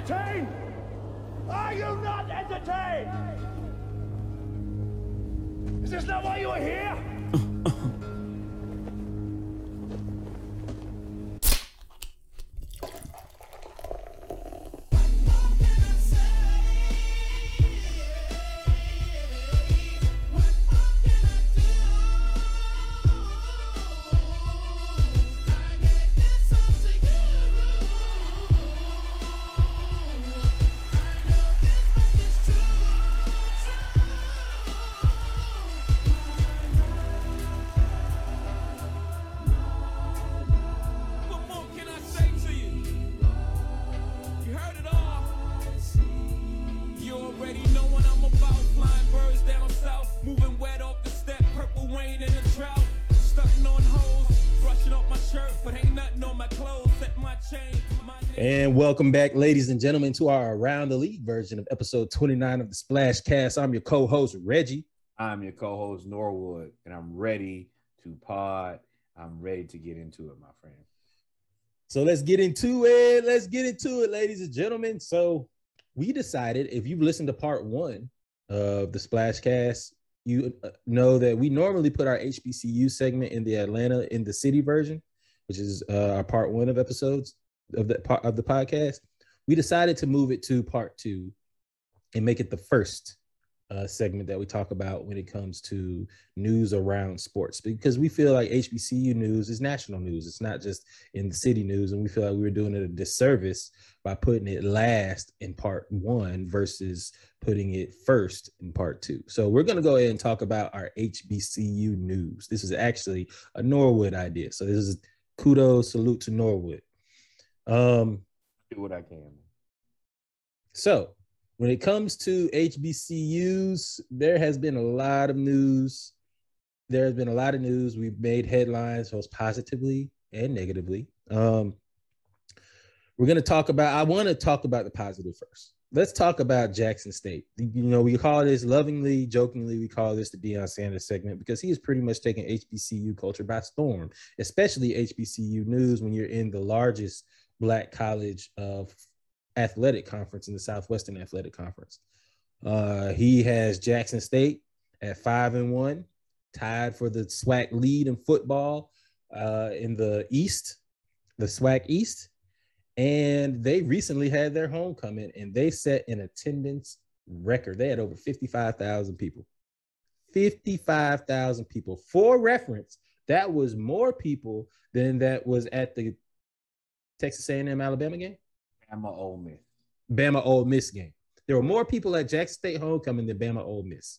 entertained? Are you not entertained? Is this not why you are here? And welcome back, ladies and gentlemen, to our Around the League version of episode 29 of the Splash Cast. I'm your co-host, Reggie. I'm your co-host Norwood, and I'm ready to pod. I'm ready to get into it, my friend. So let's get into it. Let's get into it, ladies and gentlemen. So we decided if you've listened to part one of the Splash Cast, you uh, know that we normally put our HBCU segment in the Atlanta in the city version, which is uh, our part one of episodes of the part of the podcast. We decided to move it to part two and make it the first uh, segment that we talk about when it comes to news around sports because we feel like HBCU news is national news. It's not just in the city news, and we feel like we were doing it a disservice by putting it last in part one versus putting it first in part two. So we're gonna go ahead and talk about our HBCU news. This is actually a Norwood idea. So this is kudos, salute to Norwood. Um, Do what I can. so when it comes to HBCUs, there has been a lot of news. There has been a lot of news. We've made headlines both positively and negatively. Um, we're going to talk about, I want to talk about the positive first. Let's talk about Jackson State. You know, we call this lovingly, jokingly, we call this the Deion Sanders segment because he is pretty much taking HBCU culture by storm, especially HBCU news when you're in the largest black college of athletic conference in the Southwestern Athletic Conference. Uh, he has Jackson State at five and one, tied for the SWAC lead in football uh, in the East, the SWAC East. And they recently had their homecoming and they set an attendance record. They had over 55,000 people. 55,000 people. For reference, that was more people than that was at the Texas A&M Alabama game. I'm a Ole Miss. Bama Ole Miss game. There were more people at Jackson State homecoming than Bama Ole Miss.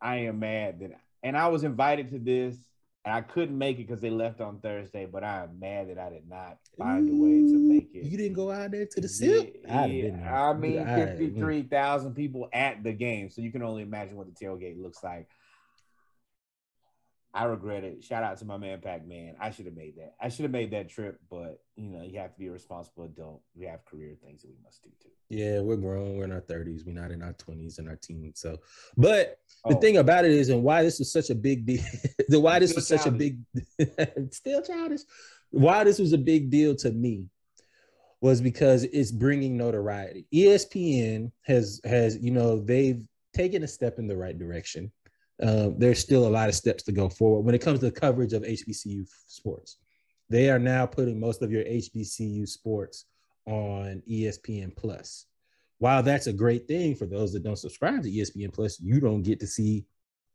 I am mad that, and I was invited to this, and I couldn't make it because they left on Thursday. But I am mad that I did not find a way to make it. You didn't go out there to the SIP? Yeah, I'd have been. I mean, fifty-three thousand people at the game, so you can only imagine what the tailgate looks like. I regret it. Shout out to my man Pac Man. I should have made that. I should have made that trip, but you know, you have to be a responsible adult. We have career things that we must do too. Yeah, we're grown. We're in our 30s. We're not in our 20s and our teens. So, but the Oh, thing about it is, and why this was such a big deal, the why this Still was such a big, still childish, why this was a big deal to me was because it's bringing notoriety. ESPN has has you know they've taken a step in the right direction. Uh, there's still a lot of steps to go forward when it comes to the coverage of HBCU sports. They are now putting most of your HBCU sports on ESPN Plus. While that's a great thing for those that don't subscribe to ESPN Plus, you don't get to see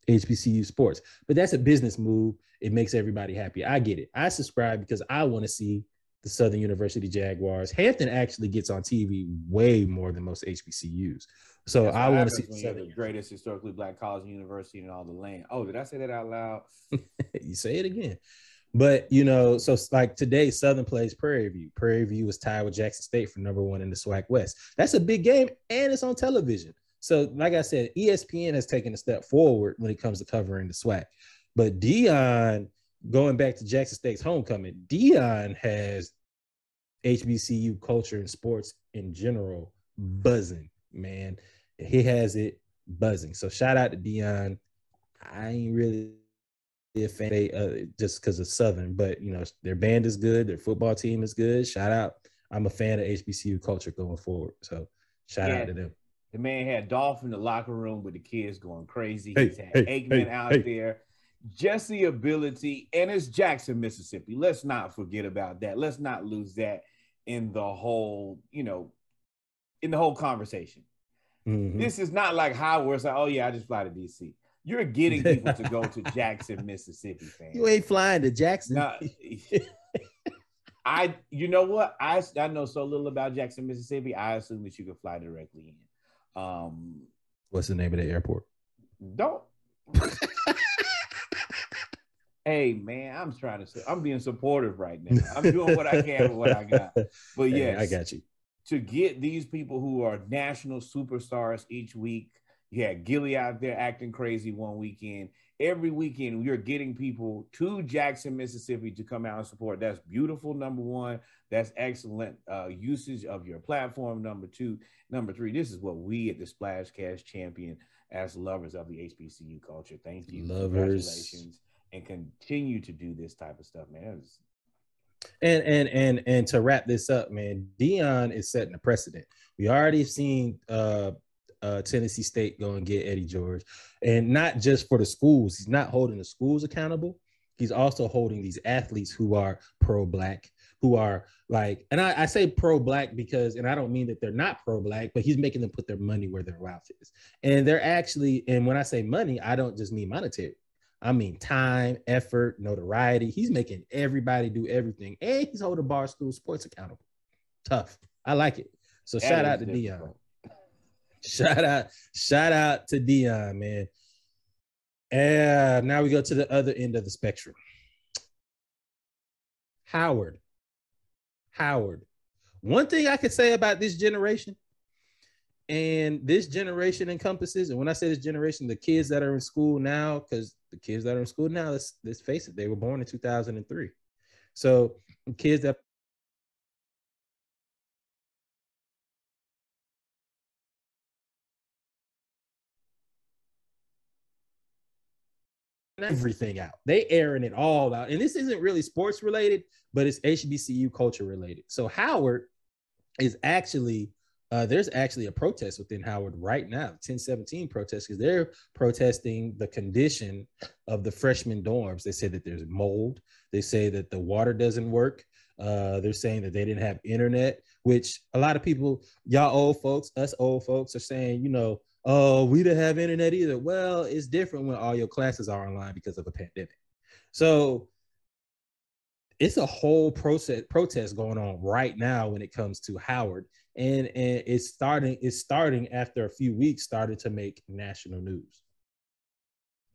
HBCU sports. But that's a business move. It makes everybody happy. I get it. I subscribe because I want to see the Southern University Jaguars. Hampton actually gets on TV way more than most HBCUs. So that's I want to see the when you're Southern. the greatest historically black college and university in all the land. Oh, did I say that out loud? you say it again. But you know, so like today, Southern plays Prairie View. Prairie View was tied with Jackson State for number one in the SWAC West. That's a big game, and it's on television. So, like I said, ESPN has taken a step forward when it comes to covering the SWAC. But Deion, going back to Jackson State's homecoming, Deion has HBCU culture and sports in general buzzing, man. He has it buzzing. So shout out to Deion. I ain't really a fan uh, just because of Southern, but you know their band is good, their football team is good. Shout out I'm a fan of HBCU culture going forward. So shout Yeah. out to them. The man had Dolph in the locker room with the kids going crazy. Hey, He's had hey, Aikman hey, out hey. there. Just the ability, and it's Jackson, Mississippi. Let's not forget about that. Let's not lose that in the whole, you know, in the whole conversation. Mhm. This is not like Howard. It's like, oh yeah, I just fly to DC. You're getting people to go to Jackson, Mississippi, fam. You ain't flying to Jackson. Nah, I, you know what? I I know so little about Jackson, Mississippi. I assume that you can fly directly in. Um, What's the name of the airport? don't. hey man, I'm trying to. I'm being supportive right now. I'm doing what I can with what I got. But Hey, yes, I got you. To get these people who are national superstars each week. You had Gilly out there acting crazy one weekend. Every weekend, you're getting people to Jackson, Mississippi to come out and support. That's beautiful, number one. That's excellent uh, usage of your platform, number two. Number three, this is what we at the Splash Cast champion as lovers of the HBCU culture. Thank you. Lovers. Congratulations. And continue to do this type of stuff, man. It's- And and and and to wrap this up, man, Deion is setting a precedent. We already seen uh uh Tennessee State go and get Eddie George, and not just for the schools. He's not holding the schools accountable. He's also holding these athletes who are pro-black, who are like, and I, I say pro-black because, and I don't mean that they're not pro-black, but he's making them put their money where their mouth is. And they're actually, and when I say money, I don't just mean monetary. I mean time, effort, notoriety. He's making everybody do everything, and he's holding bar school sports accountable. Tough. I like it. So that shout out to Deion. Shout out, shout out to Deion, man. And now we go to the other end of the spectrum. Howard. Howard. One thing I could say about this generation, and this generation encompasses, and when I say this generation, the kids that are in school now, because the kids that are in school now, let's, let's face it, they were born in 2003. So kids that everything out. They airing it all out. And this isn't really sports related, but it's HBCU culture related. So Howard is actually uh, there's actually a protest within Howard right now, 1017 protest, because they're protesting the condition of the freshman dorms. They say that there's mold. They say that the water doesn't work. Uh, they're saying that they didn't have internet, which a lot of people, y'all old folks, us old folks are saying, you know, oh, we didn't have internet either. Well, it's different when all your classes are online because of a pandemic. So it's a whole process protest going on right now when it comes to Howard. And, and it's starting, it's starting after a few weeks started to make national news.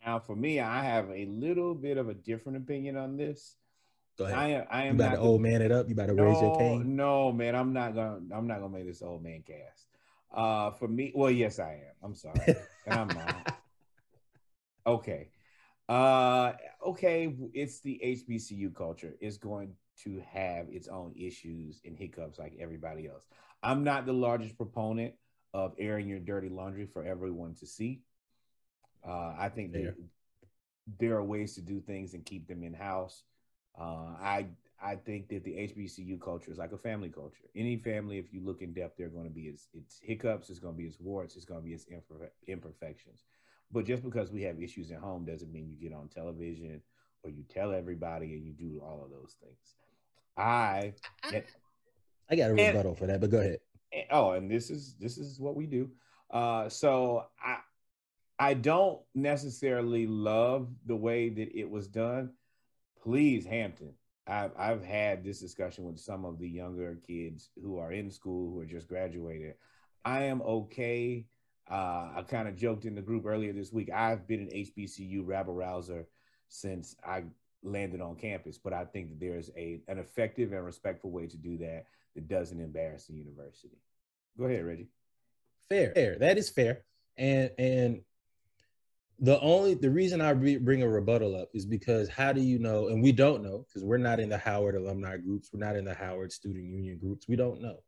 Now, for me, I have a little bit of a different opinion on this. Go ahead. I am. I you am about to old man it up. You about to raise your No, cane. no, man, I'm not gonna. I'm not gonna make this old man cast. Uh, for me, well, yes, I am. I'm sorry, and I'm not. Okay, uh, okay. It's the HBCU culture. It's going to have its own issues and hiccups like everybody else. I'm not the largest proponent of airing your dirty laundry for everyone to see. Uh, I think that there are ways to do things and keep them in house. Uh, I I think that the HBCU culture is like a family culture. Any family, if you look in depth, they're going to be its its hiccups, it's going to be its warts, it's going to be its imperfe- imperfections. But just because we have issues at home doesn't mean you get on television or you tell everybody and you do all of those things. I get I got a And- rebuttal for that, but go ahead. and- oh, and this is this is what we do. Uh, so I I don't necessarily love the way that it was done. Please, Hampton. I've I've had this discussion with some of the younger kids who are in school who are just graduated. I am okay. Uh, I kind of joked in the group earlier this week. I've been an HBCU rabble rouser since I landed on campus, but I think that there's a an effective and respectful way to do that that doesn't embarrass the university. Go ahead, Reggie. fair. fair. That is fair. And and the only the reason I re- bring a rebuttal up is because how do you know? And we don't know because we're not in the Howard alumni groups. We're not in the Howard student union groups. We don't know.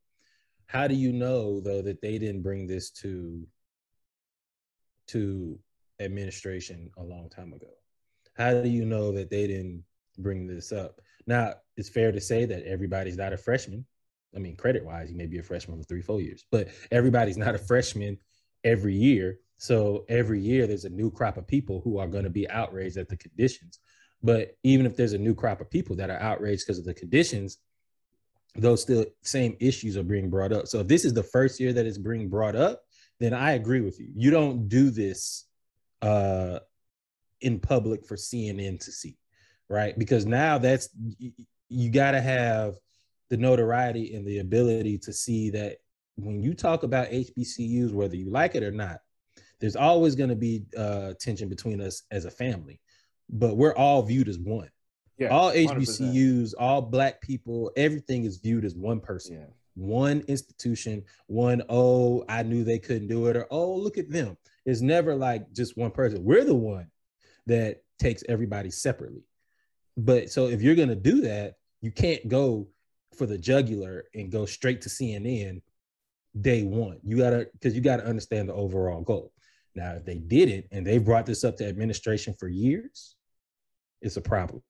How do you know though that they didn't bring this to to administration a long time ago? How do you know that they didn't bring this up? Now, it's fair to say that everybody's not a freshman I mean, credit wise, you may be a freshman for three, four years, but everybody's not a freshman every year. So every year there's a new crop of people who are going to be outraged at the conditions. But even if there's a new crop of people that are outraged because of the conditions, those still same issues are being brought up. So if this is the first year that it's being brought up, then I agree with you. You don't do this uh, in public for CNN to see, right? Because now that's you, you got to have the notoriety and the ability to see that when you talk about HBCUs, whether you like it or not, there's always going to be uh, tension between us as a family, but we're all viewed as one. Yeah, all 100%. HBCUs, all black people, everything is viewed as one person, Yeah. one institution, one, oh, I knew they couldn't do it, or oh, look at them. It's never like just one person. We're the one that takes everybody separately. But so if you're gonna do that, you can't go for the jugular and go straight to CNN day one. You gotta because you gotta understand the overall goal. Now, if they did it and they brought this up to administration for years, it's a problem.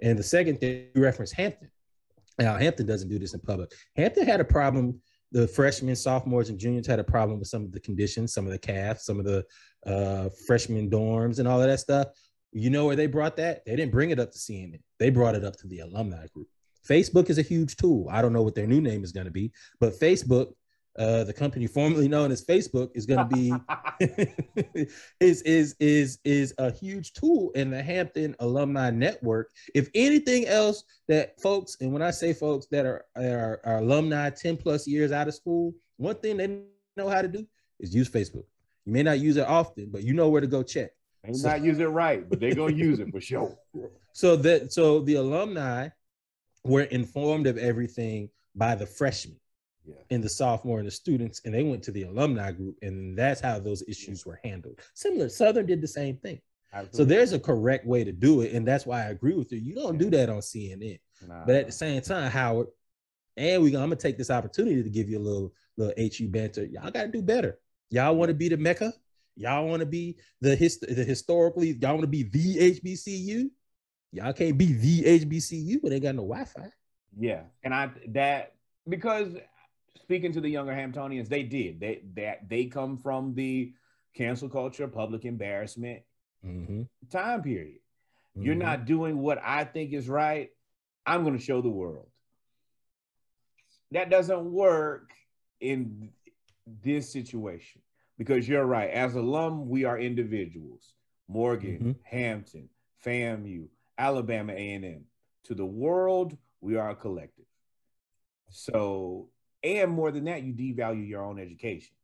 And the second thing you reference Hampton. Now, Hampton doesn't do this in public. Hampton had a problem. The freshmen, sophomores, and juniors had a problem with some of the conditions, some of the calves, some of the uh, freshman dorms, and all of that stuff. You know where they brought that? They didn't bring it up to CNN. They brought it up to the alumni group. Facebook is a huge tool. I don't know what their new name is going to be, but Facebook, uh, the company formerly known as Facebook, is going to be is is is is a huge tool in the Hampton alumni network. If anything else that folks, and when I say folks that are are, are alumni 10 plus years out of school, one thing they know how to do is use Facebook. You may not use it often, but you know where to go check. They may not use it right, but they're gonna use it for sure. So that so the alumni were informed of everything by the freshmen Yeah. and the sophomore and the students, and they went to the alumni group, and that's how those issues were handled. Similar, Southern did the same thing. So there's a correct way to do it, and that's why I agree with you. You don't do that on CNN, Nah. but at the same time, Howard, and we I'm gonna take this opportunity to give you a little little HU banter. Y'all gotta do better. Y'all want to be the mecca. Y'all want to be the hist- the historically. Y'all want to be the HBCU. Y'all can't be the HBCU, but they got no Wi-Fi. Yeah, and I that because speaking to the younger Hamptonians, they did. They that they come from the cancel culture, public embarrassment Mm-hmm. time period. You're Mhm. not doing what I think is right. I'm going to show the world. That doesn't work in this situation because you're right. As alum, we are individuals. Morgan, Mhm. Hampton, FAMU, Alabama A&M. To the world, we are a collective. So, and more than that, you devalue your own education.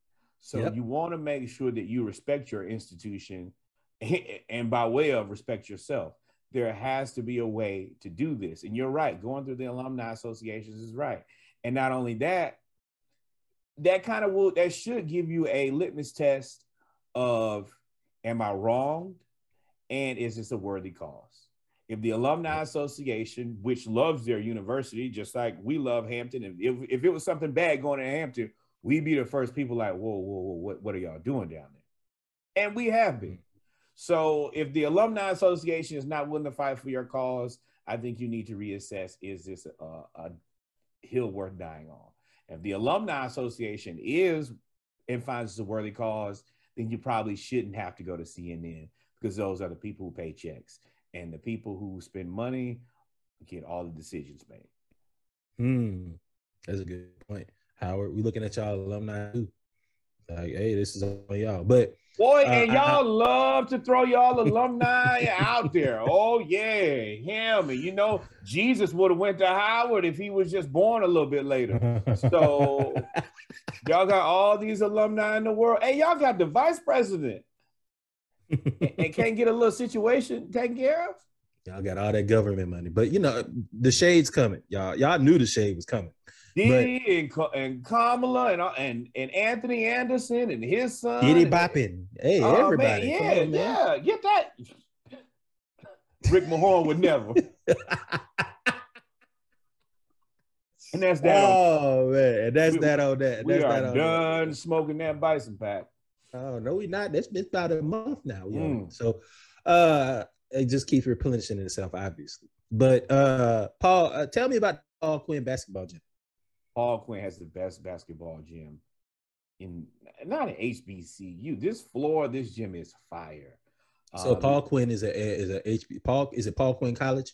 So Yep. you want to make sure that you respect your institution and by way of respect yourself there has to be a way to do this and you're right going through the alumni associations is right and not only that that kind of will that should give you a litmus test of am i wrong? and is this a worthy cause if the alumni association which loves their university just like we love hampton if, if, if it was something bad going to hampton we'd be the first people like whoa whoa whoa what, what are y'all doing down there? And we have been. So if the alumni association is not willing to fight for your cause, I think you need to reassess: is this a, a hill worth dying on? If the alumni association is and finds it's a worthy cause, then you probably shouldn't have to go to CNN because those are the people who pay checks and the people who spend money get all the decisions made. Hmm. That's a good point, Howard. We looking at y'all alumni too. Like, hey, this is on y'all. But Boy, Uh, and y'all love to throw y'all alumni out there. Oh yeah, him. And you know, Jesus would have went to Howard if he was just born a little bit later. So y'all got all these alumni in the world. Hey, y'all got the vice president and, and can't get a little situation taken care of. y'all got all that government money. But you know, the shade's coming. Y'all, y'all knew the shade was coming. Diddy and, and Kamala and, uh, and and Anthony Anderson and his son. Giddy and- bopping. Hey, Oh, man, everybody. yeah, on, man. yeah, get that. Rick Mahorn would never. And that's that. on- Oh man, and that's We- that on that. we That's are that on done that. smoking that bison pack. Oh no, we not. That's been about a month now. Mm. So uh it just keeps replenishing itself, obviously. But uh Paul, uh, tell me about Paul Quinn basketball gym. Paul Quinn has the best basketball gym in not an HBCU. This floor, this gym is fire. So Um, Paul Quinn is a is a HB Paul is it Paul Quinn College?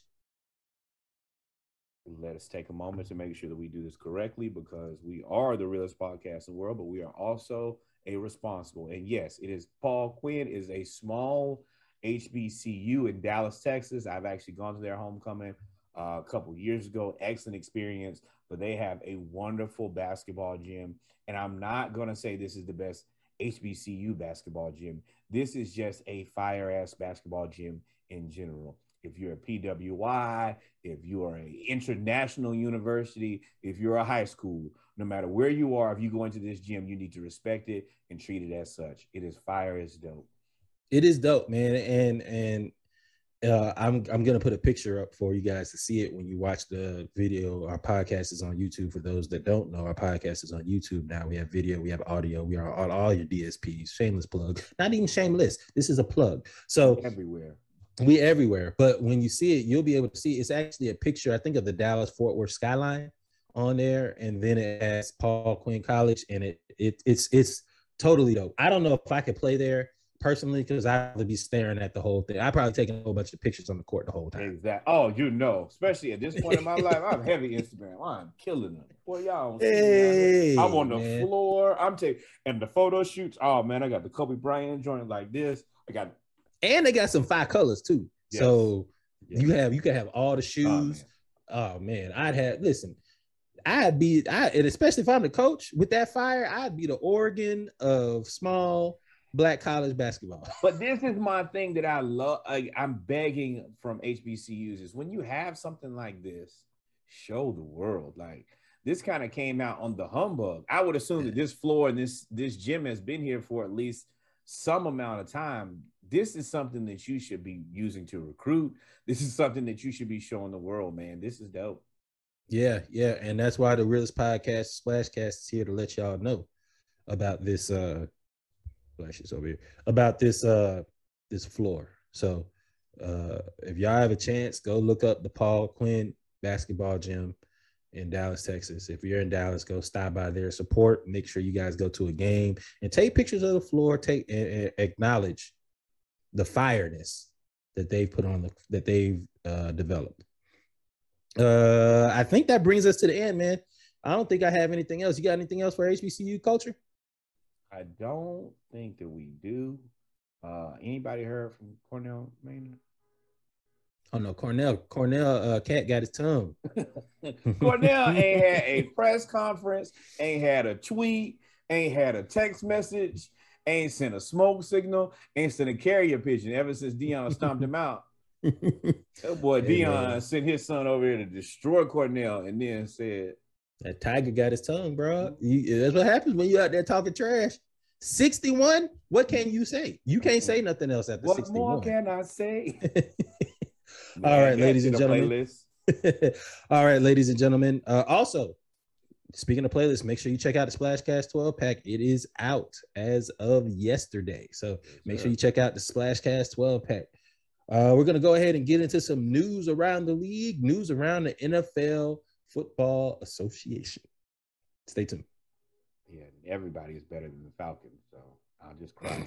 let us take a moment to make sure that we do this correctly because we are the realest podcast in the world, but we are also a responsible. And yes, it is Paul Quinn is a small HBCU in Dallas, Texas. I've actually gone to their homecoming uh, a couple years ago. Excellent experience, but they have a wonderful basketball gym. And I'm not going to say this is the best HBCU basketball gym. This is just a fire ass basketball gym in general. If you're a PWI, if you are an international university, if you're a high school, no matter where you are, if you go into this gym, you need to respect it and treat it as such. It is fire as dope. It is dope, man. And and uh, I'm I'm gonna put a picture up for you guys to see it when you watch the video. Our podcast is on YouTube. For those that don't know, our podcast is on YouTube now. We have video, we have audio, we are on all your DSPs. Shameless plug. Not even shameless. This is a plug. So Everywhere. we everywhere. But when you see it, you'll be able to see it's actually a picture, I think, of the Dallas Fort Worth skyline on there, and then it has Paul Quinn College, and it it it's it's totally dope. I don't know if I could play there personally because I would be staring at the whole thing. I probably taking a whole bunch of pictures on the court the whole time. Exactly. Oh, you know, especially at this point in my life, I'm heavy Instagram. I'm killing them. Boy, y'all. don't see me out Hey. I'm on the man. floor. I'm taking and the photo shoots. Oh man, I got the Kobe Bryant joint like this. I got And they got some five colors too. Yes. So Yes. you have you can have all the oh, shoes. Oh, man. Oh man, I'd have listen. I'd be I and especially if I'm the coach with that fire, I'd be the Oregon of small black college basketball. But this is my thing that I love. I, I'm begging from HBCUs is when you have something like this, show the world. Like this kind of came out on the humbug. I would assume that this floor and this this gym has been here for at least some amount of time. This is something that you should be using to recruit. This is something that you should be showing the world, man. This is dope. Yeah, yeah, and that's why the realest podcast, Splashcast, is here to let y'all know about this. uh Flash is over here about this. uh This floor. So, uh if y'all have a chance, go look up the Paul Quinn basketball gym in Dallas, Texas. If you're in Dallas, go stop by there, support. Make sure you guys go to a game and take pictures of the floor. Take and, and acknowledge the fireness that they've put on the that they've uh, developed. Uh, I think that brings us to the end, man. I don't think I have anything else. You got anything else for HBCU culture? I don't think that we do. Uh, anybody heard from Cornell Maynard? Oh no, Cornell. Cornell uh, cat got his tongue. Cornell ain't had a press conference, ain't had a tweet, ain't had a text message, ain't sent a smoke signal, ain't sent a carrier pigeon ever since Deion stomped him out. That boy Hey, Deion man. sent his son over here to destroy Cornell and then said, that tiger got his tongue, bro. You- that's what happens when you're out there talking trash. 61. What can you say? You can't say nothing else after What 61. more can I say? All right, that ladies and gentlemen. All right, ladies and gentlemen. Uh, also, speaking of playlists, make sure you check out the Splashcast 12 pack. It is out as of yesterday. So make sure you check out the Splashcast 12 pack. Uh, we're going to go ahead and get into some news around the league, news around the NFL Football Association. Stay tuned. Yeah, everybody is better than the Falcons, so I'll just cry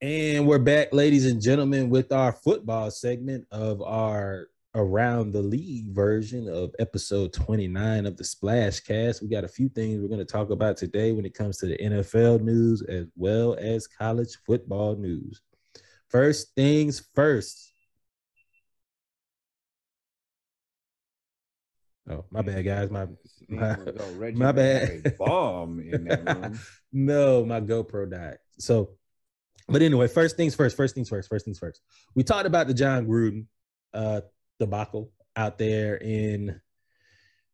And we're back, ladies and gentlemen, with our football segment of our around the league version of episode 29 of the Splash Cast. We got a few things we're going to talk about today when it comes to the NFL news as well as college football news. First things first. Oh, my bad, guys. My my- Seems though Reggie my bad. Bomb in that room. no, my GoPro died. So, but anyway, first things first. First things first. First things first. We talked about the Jon Gruden uh, debacle out there in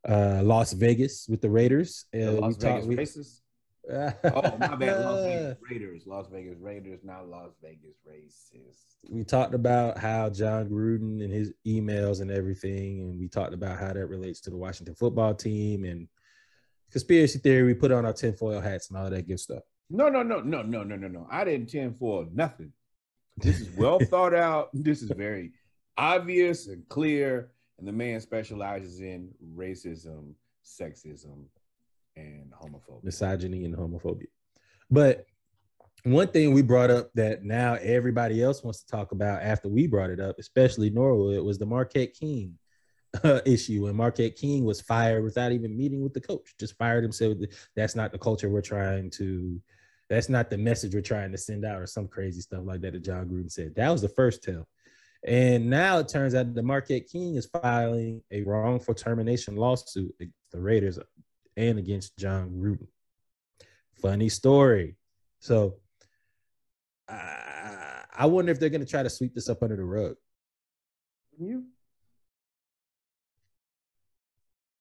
uh, Las Vegas with the Raiders. The Uh, we Las talked- Vegas we- racists. Oh, my bad. Las Vegas Raiders. Las Vegas Raiders, not Las Vegas racists. we talked about how Jon Gruden and his emails and everything, and we talked about how that relates to the Washington football team and conspiracy theory. We put on our tinfoil hats and all that good stuff. No, no, no, no, no, no, no, no. I didn't tend for nothing. This is well thought out. This is very obvious and clear. And the man specializes in racism, sexism, and homophobia. misogyny and homophobia. But one thing we brought up that now everybody else wants to talk about after we brought it up, especially Norwood, was the Marquette King uh, issue. And Marquette King was fired without even meeting with the coach, just fired himself. That's not the culture we're trying to, that's not the message we're trying to send out, or some crazy stuff like that that Jon Gruden said. That was the first tell. And now it turns out the Marquette King is filing a wrongful termination lawsuit against the Raiders and against Jon Gruden. Funny story. So uh, I wonder if they're going to try to sweep this up under the rug. You?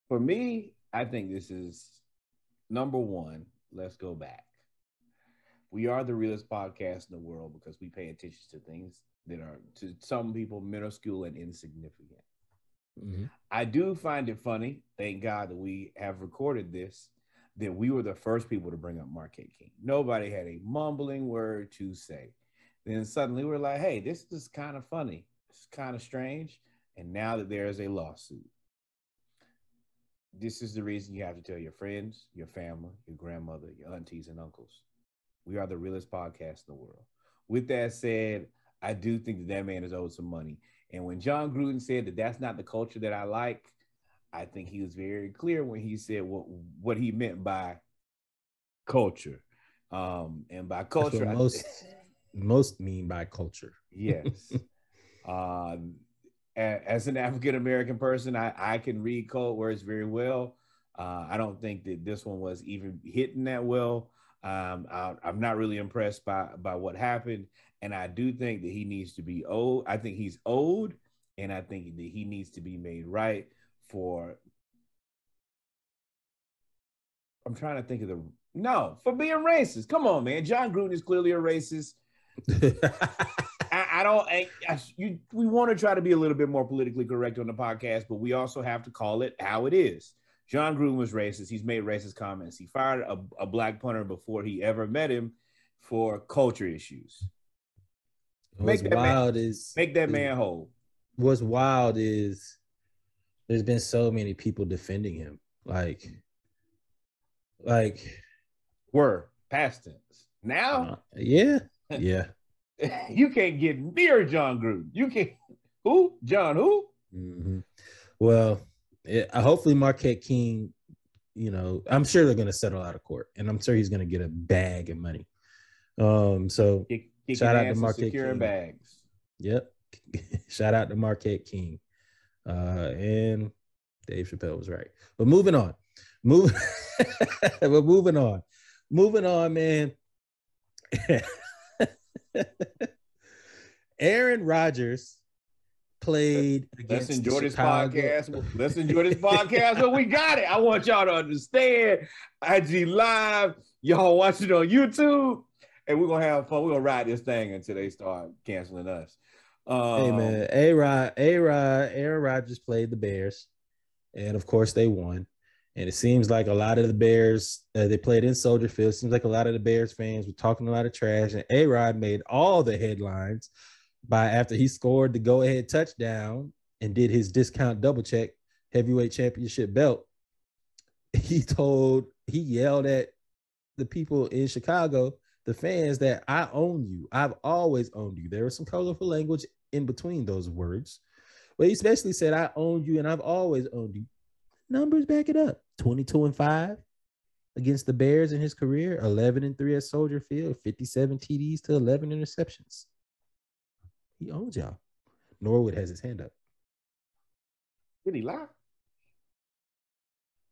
For me, I think this is number one. Let's go back. We are the realest podcast in the world because we pay attention to things that are to some people minuscule and insignificant. Mhm. I do find it funny, thank God that we have recorded this, that we were the first people to bring up Marquette King. Nobody had a mumbling word to say. Then suddenly we're like, hey, this is kind of funny. It's kind of strange. And now that there is a lawsuit, this is the reason you have to tell your friends, your family, your grandmother, your aunties, and uncles. We are the realest podcast in the world. With that said, I do think that that man is owed some money. And when Jon Gruden said that that's not the culture that I like, I think he was very clear when he said what what he meant by culture. Um, and by culture, I- most most mean by culture. yes. um, as an African American person, I, I can read code words very well. Uh, I don't think that this one was even hitting that well. Um, I, I'm not really impressed by by what happened, and I do think that he needs to be owed. I think he's owed, and I think that he needs to be made right for. I'm trying to think of the no for being racist. Come on, man. Jon Gruden is clearly a racist. I, I don't. I, I, you, we want to try to be a little bit more politically correct on the podcast, but we also have to call it how it is. Jon Gruden was racist. He's made racist comments. He fired a, a black punter before he ever met him for culture issues. What's Make that man- wild is Make that is- man whole. What's wild is there's been so many people defending him. Like, like, Were past tense. uh, Now yeah, yeah. you can't get near Jon Gruden. You can't. Who? John? Who? Mhm. Well, it, uh, hopefully Marquette King, you know, I'm sure they're going to settle out of court, and I'm sure he's going to get a bag of money. Um, so Kick, Shout out to Marquette King. bags. Yep. Shout out to Marquette King. Uh, and Dave Chappelle was right. But moving on. Move but moving on. Moving on, man. Aaron Rodgers played Let's enjoy this Chicago- podcast. Let's enjoy this podcast. But we got it. I want y'all to understand. IG Live, y'all watch it on YouTube, and we're gonna have fun. We're gonna ride this thing until they start canceling us. Um, Hey man, A Rod, A Rod, Aaron Rodgers played the Bears, and of course they won. And it seems like a lot of the Bears, uh, they played in Soldier Field. Seems like a lot of the Bears fans were talking a lot of trash. And A Rod made all the headlines by after he scored the go ahead touchdown and did his discount double check heavyweight championship belt. He told, he yelled at the people in Chicago, the fans, that I own you. I've always owned you. There was some colorful language in between those words. But he basically said, I owned you and I've always owned you. Numbers back it up 22 and 5 against the Bears in his career, 11 and 3 at Soldier Field, 57 TDs to 11 interceptions. He owns y'all. Norwood has his hand up. Did he lie?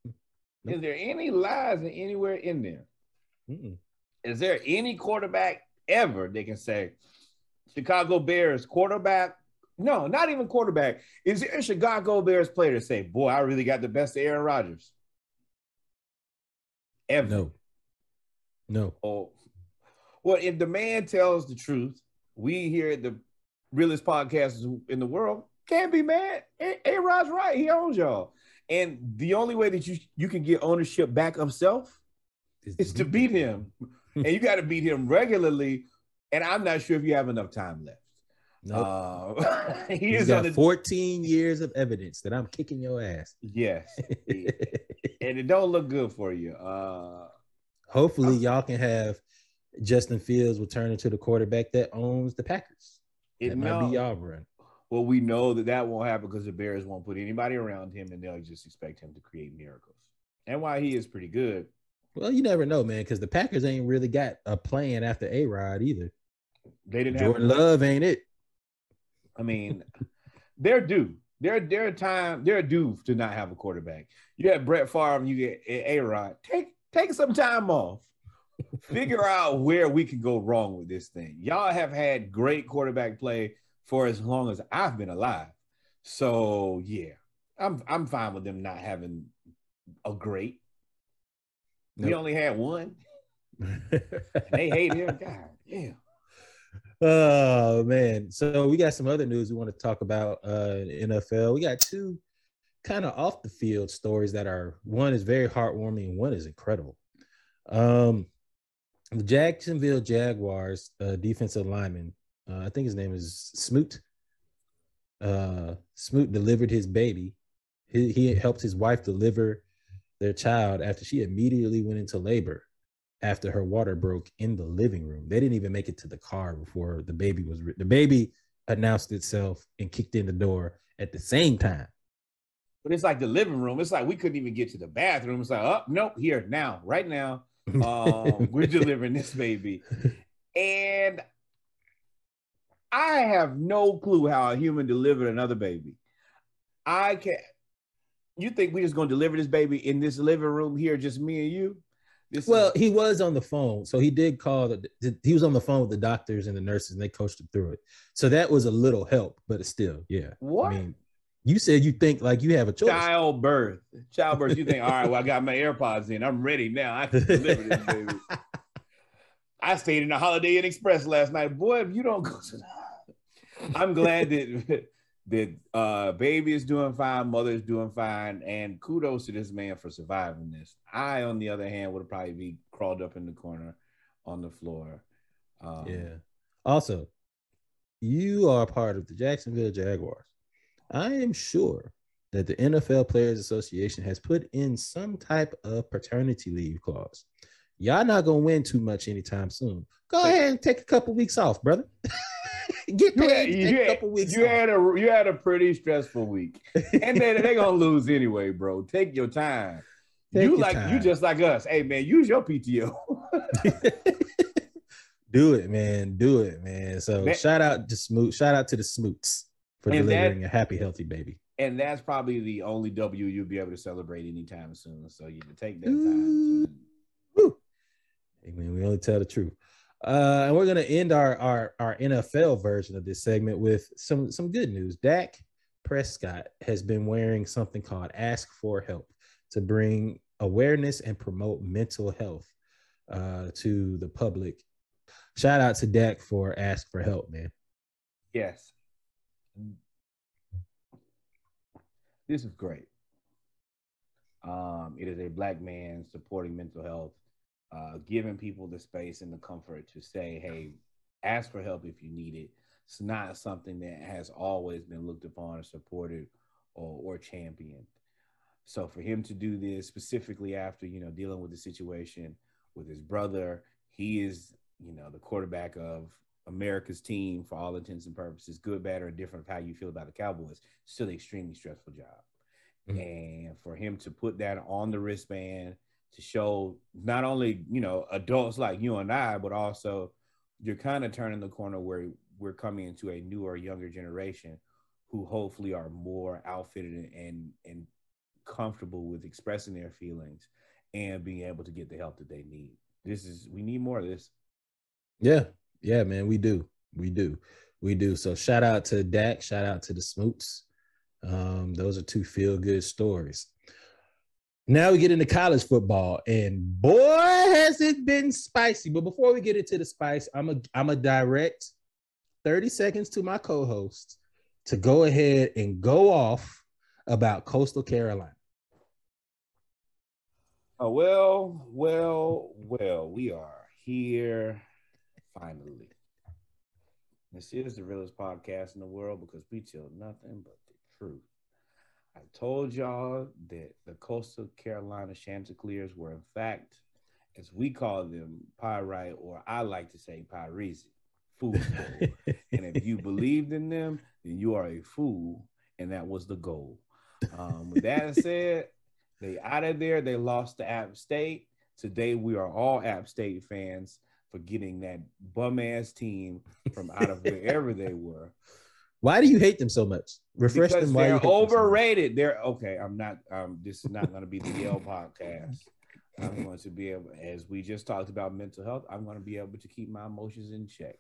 Nope. Is there any lies in anywhere in there? Mm-mm. Is there any quarterback ever they can say Chicago Bears quarterback? No, not even quarterback. Is there a Chicago Bears player to say, "Boy, I really got the best of Aaron Rodgers"? Ever? No. No. Oh, well, if the man tells the truth, we here at the realest podcasters in the world can't be mad. A- A-Rod's right. He owns y'all. And the only way that you you can get ownership back of self is to beat him, and you got to beat him regularly. And I'm not sure if you have enough time left. Nope. Uh, he He's is got on the 14 years of evidence that I'm kicking your ass. yes, and it don't look good for you. Uh, Hopefully, y'all can have Justin Fields will turn into the quarterback that owns the Packers. It might be y'all well, we know that that won't happen because the Bears won't put anybody around him, and they'll just expect him to create miracles. And while he is pretty good, Well, you never know, man, because the Packers ain't really got a plan after A Rod either. they didn't Jordan have. Love ain't it. I mean, they're due. They're they're time. They're due to not have a quarterback. You got Brett Favre, and you get A Rod. Take take some time off. Figure out where we can go wrong with this thing. Y'all have had great quarterback play for as long as I've been alive. So yeah, I'm I'm fine with them not having a great. We only had one. They hate him. God damn. oh man. So we got some other news we want to talk about uh NFL. We got two kind of off the field stories that are one is very heartwarming and one is incredible. Um the Jacksonville Jaguars uh defensive lineman, uh, I think his name is Smoot. Uh Smoot delivered his baby. He, he helped his wife deliver their child after she immediately went into labor after her water broke in the living room. They didn't even make it to the car before the baby was the baby announced itself and kicked in the door at the same time. But it's like the living room. It's like we couldn't even get to the bathroom. It's like, oh, nope, here, now, right now. Um, we're delivering this baby. And I have no clue how a human delivered another baby. I can't. You think we're just gonna deliver this baby in this living room here, just me and you? This well, is, he was on the phone, so he did call. The, the- he was on the phone with the doctors and the nurses, and they coached him through it. So that was a little help, but it's still, yeah. what? I mean, you said you think like you have a choice. Childbirth. Childbirth. You think, all right, well, I got my AirPods in. I'm ready now. I can deliver this baby. I stayed in the Holiday Inn Express last night. Boy, if you don't go to the I'm glad that that uh baby is doing fine, mother is doing fine, and kudos to this man for surviving this. I, on the other hand, would probably be crawled up in the corner on the floor. Um, Yeah. Also, you are part of the Jacksonville Jaguars. I am sure that the NFL Players Association has put in some type of paternity leave clause. Y'all not gonna win too much anytime soon. Go ahead and take a couple weeks off, brother. Get You had, paid. you, take a had, couple weeks you off. had a you had a pretty stressful week, and they they're gonna lose anyway, bro. Take your time. Take you your like you just like us. Hey man, use your PTO. Do it, man. Do it, man. So That- shout out to Smoot. Shout out to the Smoots for And that- delivering a happy, healthy baby. and that's probably the only W you'll be able to celebrate anytime soon. So you can take that time. To- Woo. Hey, we only tell the truth. Uh, and we're gonna end our, our our NFL version of this segment with some some good news. Dak Prescott has been wearing something called Ask for Help to bring awareness and promote mental health uh, to the public. Shout out to Dak for Ask for Help, man. Yes. This is great. Um, it is a black man supporting mental health, uh, giving people the space and the comfort to say, hey, ask for help if you need it. It's not something that has always been looked upon or supported or, or championed. So for him to do this specifically after, you know, dealing with the situation with his brother, he is, you know, the quarterback of America's team for all intents and purposes, good, bad, or different of how you feel about the Cowboys, still an extremely stressful job. Mhm. And for him to put that on the wristband to show not only, you know, adults like you and I, but also you're kind of turning the corner where we're coming into a newer, younger generation who hopefully are more outfitted and and comfortable with expressing their feelings and being able to get the help that they need. This is we need more of this. Yeah, yeah, man, we do, we do, we do. So shout out to Dak, shout out to the Smoots. Um, those are two feel good stories. Now we get into college football, and boy, has it been spicy. But before we get into the spice, I'm a I'm a direct 30 seconds to my co-host to go ahead and go off about Coastal Carolina. Oh well, well, well. We are here finally. This is the realest podcast in the world because we tell nothing but the truth. I told y'all that the Coastal Carolina Chanticleers were, in fact, as we call them, pyrite, or I like to say pyrese, fool. and if you believed in them, then you are a fool, and that was the goal. Um, with that said, they out of there. They lost to App State. Today we are all App State fans for getting that bum ass team from out of wherever they were. Why do you hate them so much? Refresh because them why they're them so overrated. They're okay. I'm not. Um, this is not going to be the Yale podcast. I'm going to be able, as we just talked about mental health, I'm going to be able to keep my emotions in check.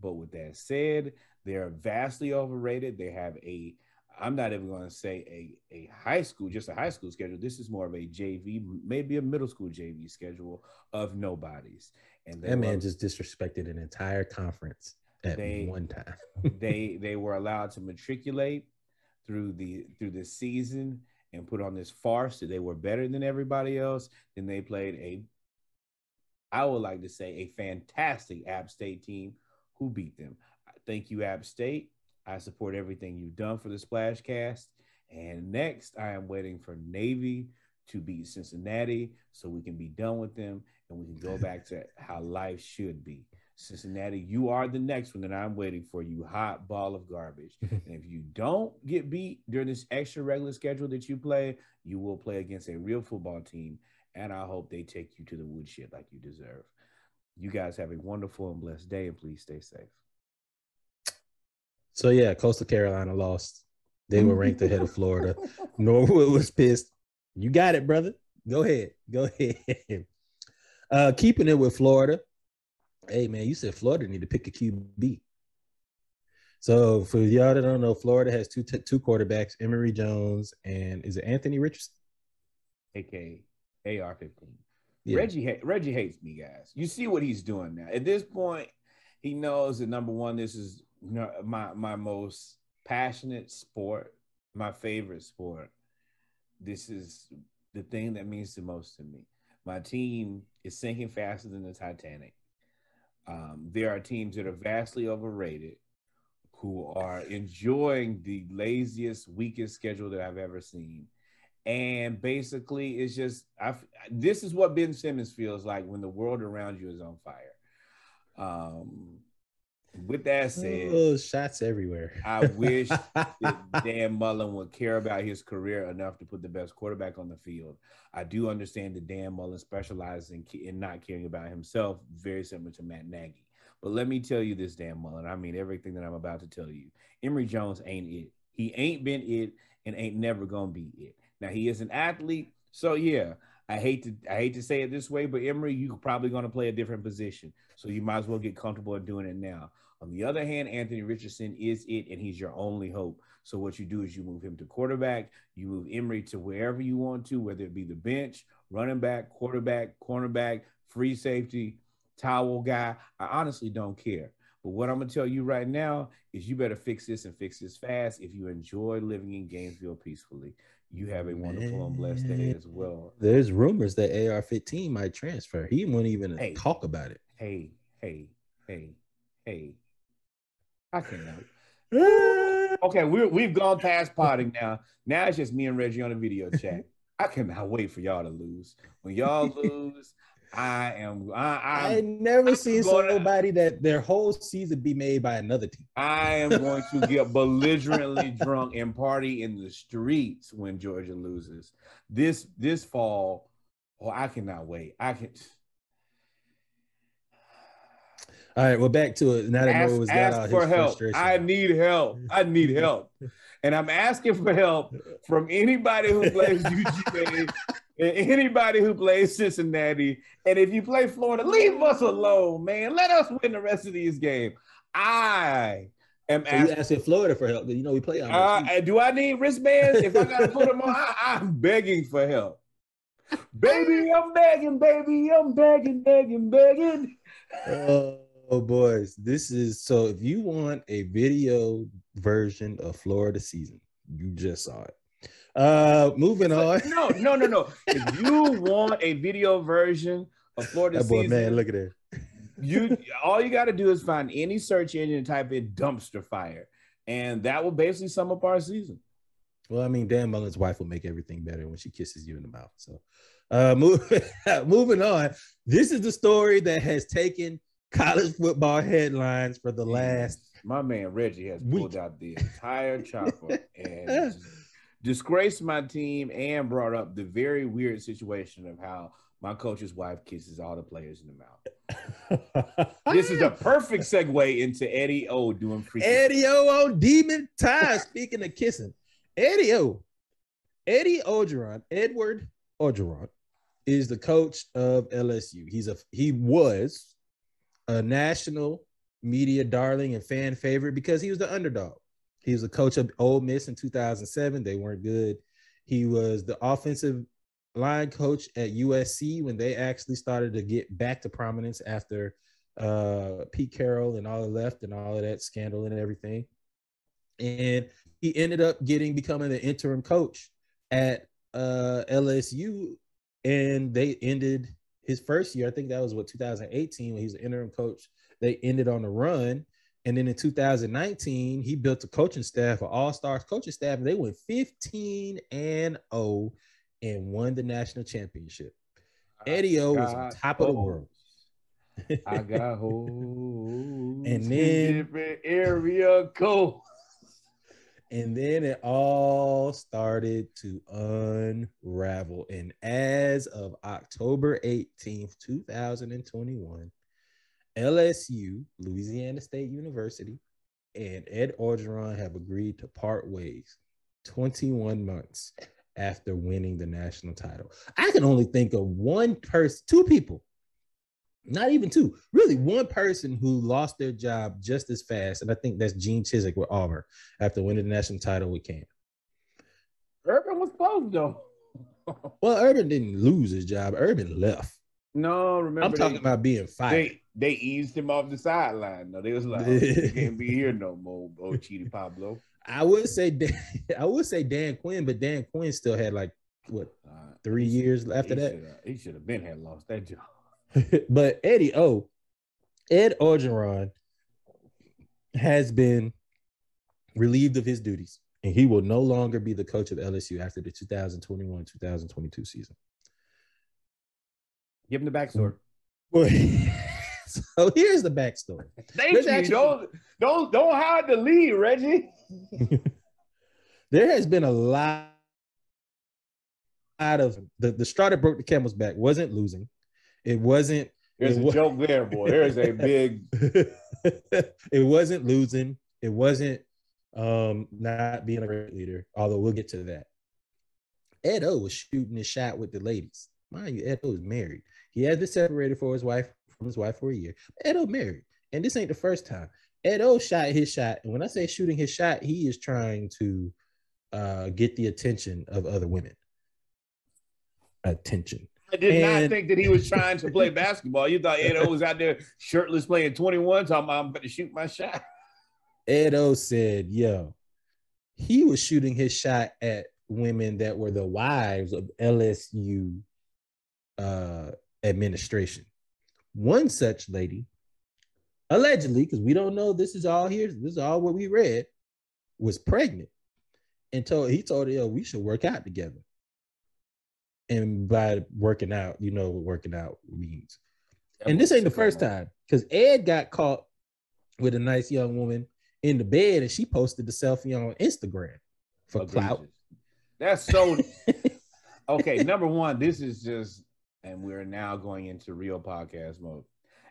But with that said, they're vastly overrated. They have a, I'm not even going to say a, a high school, just a high school schedule. This is more of a JV, maybe a middle school JV schedule of nobodies. And they That man were- just disrespected an entire conference at They- one time. they they were allowed to matriculate through the through the season and put on this farce that they were better than everybody else. Then they played a, I would like to say, a fantastic App State team who beat them. Thank you, App State. I support everything you've done for the Splash Cast. And next, I am waiting for Navy to beat Cincinnati so we can be done with them and we can go back to how life should be. Cincinnati, you are the next one that I'm waiting for, you hot ball of garbage. and if you don't get beat during this extra regular schedule that you play, you will play against a real football team. And I hope they take you to the woodshed like you deserve. You guys have a wonderful and blessed day, and please stay safe. So yeah, Coastal Carolina lost. They were ranked ahead of Florida. Norwood was pissed. You got it, brother. Go ahead. Go ahead. Uh, keeping it with Florida. Hey man, you said Florida need to pick a QB. So for y'all that don't know, Florida has two t- two quarterbacks, Emory Jones and is it Anthony Richardson? aka AR 15. Yeah. Reggie ha- Reggie hates me, guys. You see what he's doing now. At this point, he knows that number one, this is my my most passionate sport, my favorite sport. This is the thing that means the most to me. My team is sinking faster than the Titanic. Um, there are teams that are vastly overrated who are enjoying the laziest, weakest schedule that I've ever seen. And basically, it's just I. This is what Ben Simmons feels like when the world around you is on fire. Um, with that said, Oh, shots everywhere. I wish that Dan Mullen would care about his career enough to put the best quarterback on the field. I do understand that Dan Mullen specializes in, in not caring about himself, very similar to Matt Nagy. But let me tell you this, Dan Mullen. I mean everything that I'm about to tell you. Emory Jones ain't it. He ain't been it and ain't never gonna be it. Now he is an athlete, so yeah. I hate to I hate to say it this way, but Emory, you're probably going to play a different position, so you might as well get comfortable in doing it now. On the other hand, Anthony Richardson is it, and he's your only hope. So what you do is you move him to quarterback, you move Emory to wherever you want to, whether it be the bench, running back, quarterback, cornerback, free safety, towel guy. I honestly don't care. But what I'm gonna tell you right now is you better fix this and fix this fast if you enjoy living in Gainesville peacefully. You have a wonderful and blessed day as well. There's rumors that AR-15 might transfer. He wouldn't even Hey. talk about it. Hey, hey, hey, hey. I cannot. Okay, we're we've gone past potting now. Now it's just me and Reggie on a video chat. I cannot wait for y'all to lose. When y'all lose, I am I I never seen gonna- somebody that their whole season be made by another team. I am going to get belligerently drunk and party in the streets when Georgia loses. This this fall, oh, I cannot wait. I can All right, well, back to it. Now that ask, got ask out for his help. frustration. I need help. I need help. And I'm asking for help from anybody who plays UGA anybody who plays Cincinnati. And if you play Florida, leave us alone, man. Let us win the rest of these games. I am So asking. asking Florida for help. You know we play. Uh, do I need wristbands? If I gotta put them on, I, I'm begging for help. Baby, I'm begging, baby, I'm begging, begging, begging. oh, boys, this is so. If you want a video version of Florida season, you just saw it. Uh, moving on. No, no, no, no. If you want a video version of Florida That boy, season, man, look at it. you all you got to do is find any search engine and type in dumpster fire, and that will basically sum up our season. Well, I mean, Dan Mullen's wife will make everything better when she kisses you in the mouth. So, uh, move, moving on. This is the story that has taken college football headlines for the last. My man Reggie has Week. out the entire chopper and disgraced my team and brought up the very weird situation of how my coach's wife kisses all the players in the mouth. This is a perfect segue into Eddie O doing free. Eddie O on Demon Time. Speaking of kissing, Eddie O, Eddie Orgeron, Edward Orgeron, is the coach of LSU. He's a he was a national media darling and fan favorite because he was the underdog. He was the coach of Ole Miss in 2007. They weren't good. He was the offensive line coach at USC when they actually started to get back to prominence after uh, Pete Carroll and all the left and all of that scandal and everything. And he ended up getting becoming the interim coach at uh, LSU, and they ended his first year. I think that was what 2018 when he was the interim coach. They ended on a run, and then in 2019 he built a coaching staff, an all stars coaching staff, and they went 15 and 0 and won the national championship. Eddie O was on top of the world. I got hoes And in then- different area code. And then it all started to unravel. And as of October 18th, 2021, LSU, Louisiana State University, and Ed Orgeron have agreed to part ways 21 months after winning the national title. I can only think of one person, two people, not even two, really one person who lost their job just as fast. And I think that's Gene Chizik with Auburn after winning the national title with Cam. Urban was close though. Well, Urban didn't lose his job. Urban left. no, remember I'm talking they, about being fired. they they eased him off the sideline. No, they was like, oh, you can't be here no more, oh Cheaty Pablo. I would say Dan, I would say Dan Quinn, but Dan Quinn still had like what Uh, three years after he that. shoulda- he should have been had lost that job. but Eddie O, Ed Orgeron has been relieved of his duties, and he will no longer be the coach of LSU after the 2021-2022 season. Give him the back backstory. so here's the backstory. Thank There's you. actually- don't don't don't hide the lead, Reggie. there has been a lot out of the, the straw that broke the camel's back wasn't losing. It wasn't There's It a wa- joke there, boy. There's a big it wasn't losing. It wasn't um not being a great leader, although we'll get to that. Ed O was shooting his shot with the ladies. Mind you, Ed O is married. He has been separated for his wife from his wife for a year. Edo married, and this ain't the first time. Edo shot his shot, and when I say shooting his shot, he is trying to uh get the attention of other women. Attention. I did not think that he was trying to play basketball. You thought Edo was out there shirtless playing 21, talking about I'm about to shoot my shot. Edo said, yo, he was shooting his shot at women that were the wives of LSU uh, administration. One such lady, allegedly, because we don't know this is all here, this is all what we read, was pregnant and told he told her, yo, we should work out together. And by working out, you know what working out means. And this ain't the first time because Ed got caught with a nice young woman in the bed and she posted the selfie on Instagram for clout. That's so okay. Number one, this is just, and we're now going into real podcast mode.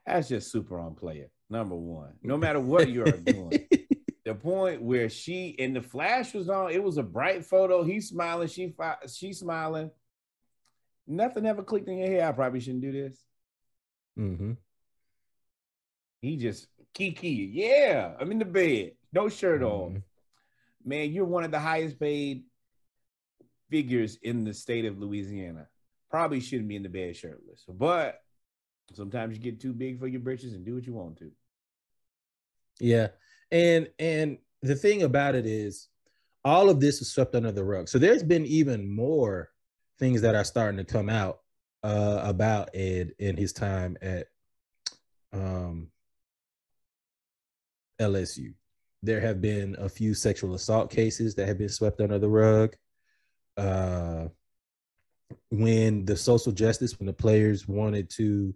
That's just super on player. Number one, no matter what you are doing, the point where she and the flash was on, it was a bright photo. He's smiling, she fi- she's smiling. Nothing ever clicked in your head. I probably shouldn't do this. Mm-hmm. He just Kiki, yeah, I'm in the bed, no shirt on. Mhm. Man, you're one of the highest paid figures in the state of Louisiana. Probably shouldn't be in the bed shirtless, but sometimes you get too big for your britches and do what you want to. Yeah. And and the thing about it is all of this was swept under the rug. So there's been even more things that are starting to come out uh, about Ed in his time at um, LSU. There have been a few sexual assault cases that have been swept under the rug. Uh, when the social justice, when the players wanted to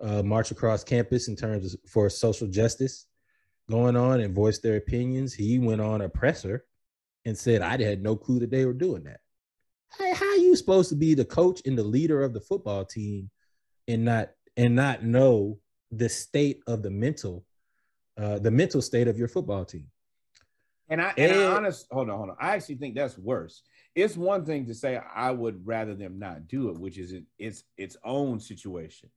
uh, march across campus in terms of, for social justice going on and voice their opinions, he went on a presser and said, "I had no clue that they were doing that." How, how are you supposed to be the coach and the leader of the football team and not and not know the state of the mental uh, the mental state of your football team. And I and, and I honest hold on, hold on. I actually think that's worse. It's one thing to say I would rather them not do it, which is it's its own situation.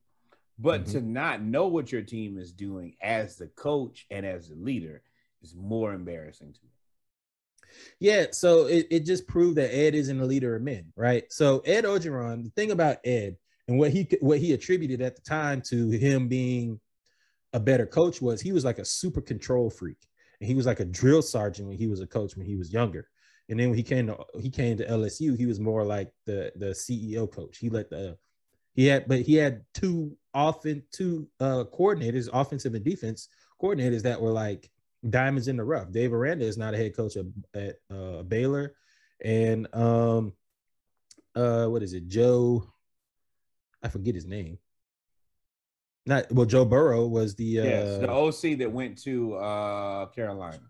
But mm-hmm. to not know what your team is doing as the coach and as the leader is more embarrassing to me. Yeah, so it, it just proved that Ed isn't a leader of men, right? So Ed Orgeron, the thing about Ed and what he what he attributed at the time to him being a better coach was he was like a super control freak. And he was like a drill sergeant when he was a coach when he was younger. And then when he came to he came to LSU, he was more like the the CEO coach. He let the he had but he had two often two uh coordinators, offensive and defense coordinators that were like diamonds in the rough. Dave Aranda is not a head coach at, at uh, Baylor, and um, uh, what is it? Joe, I forget his name. Not well. Joe Burrow was the uh, yes, the OC that went to uh, Carolina.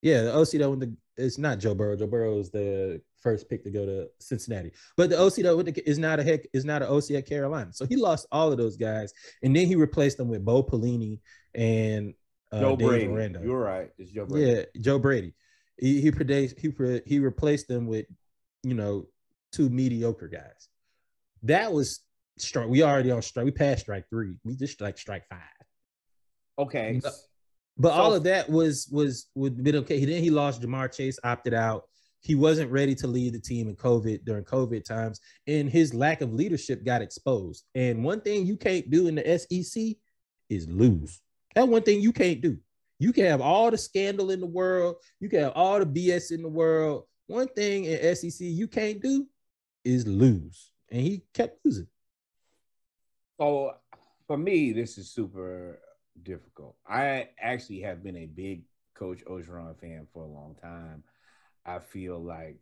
Yeah, the OC that went to. It's not Joe Burrow. Joe Burrow is the first pick to go to Cincinnati, but the OC that went to, is not a heck is not an OC at Carolina. So he lost all of those guys, and then he replaced them with Bo Pelini and uh, Joe Dave Brady. Miranda. You're right. It's Joe Brady. Yeah, Joe Brady. He he predicts, he he replaced them with, you know, two mediocre guys. That was strike. We already on strike. We passed strike three. We just like strike five. Okay. But, but so, all of that was was would been okay. Then he lost Ja'Marr Chase, opted out. He wasn't ready to lead the team in COVID during COVID times, and his lack of leadership got exposed. And one thing you can't do in the SEC is lose. That one thing you can't do. You can have all the scandal in the world, you can have all the BS in the world. One thing in SEC you can't do is lose. And he kept losing. So for me, this is super difficult. I actually have been a big Coach Orgeron fan for a long time. I feel like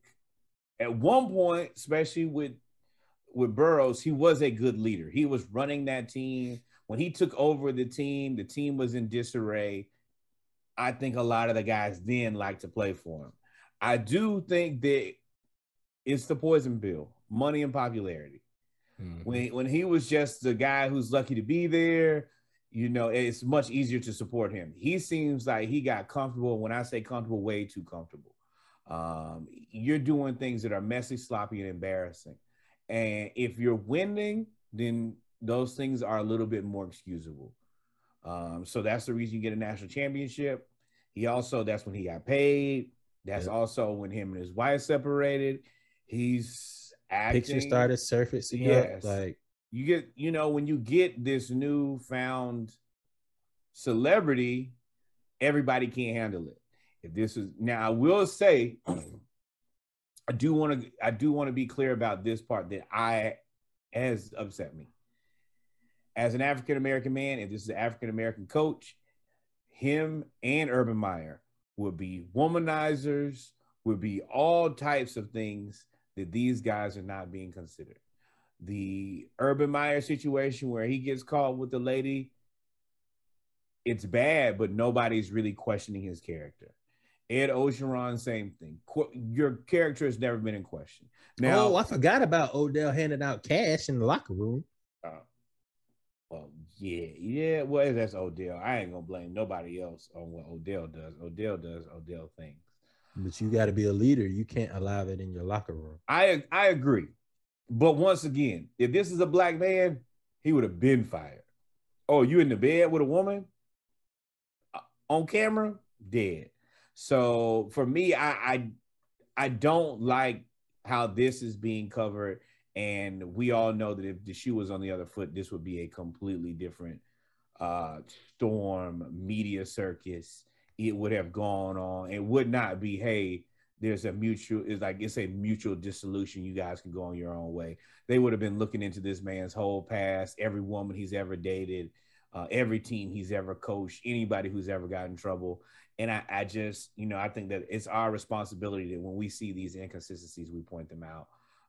at one point, especially with with Burrows, he was a good leader. He was running that team. When he took over the team, the team was in disarray. I think a lot of the guys then like to play for him. I do think that it's the poison pill, money and popularity. Mm-hmm. When when he was just the guy who's lucky to be there, you know, it's much easier to support him. He seems like he got comfortable. When I say comfortable, way too comfortable. Um, you're doing things that are messy, sloppy, and embarrassing. And if you're winning, then those things are a little bit more excusable. Um, so that's the reason you get a national championship. He also, that's when he got paid. That's also when him and his wife separated. He's acting. Pictures started surfacing yes. up. Like you get, you know, when you get this newfound celebrity, everybody can't handle it. If this is now, I will say, I do want to, I do want to be clear about this part that I has upset me. As an African American man, if this is an African American coach, him and Urban Meyer would be womanizers, would be all types of things that these guys are not being considered. The Urban Meyer situation where he gets caught with the lady, it's bad, but nobody's really questioning his character. Ed Orgeron, same thing. Qu- your character has never been in question. Now, oh, I forgot about Odell handing out cash in the locker room. Uh, well, yeah, yeah. Well, that's Odell. I ain't gonna blame nobody else on what Odell does. Odell does Odell things. But you got to be a leader. You can't allow that in your locker room. I I agree. But once again, if this is a black man, he would have been fired. Oh, you in the bed with a woman uh, on camera? Dead. So for me, I I, I don't like how this is being covered. And we all know that if the shoe was on the other foot, this would be a completely different uh, storm media circus it would have gone on. It would not be, hey, there's a mutual it's like it's a mutual dissolution you guys can go on your own way they would have been looking into this man's whole past every woman he's ever dated uh, every team he's ever coached anybody who's ever gotten in trouble and I, I just you know i think that it's our responsibility that when we see these inconsistencies we point them out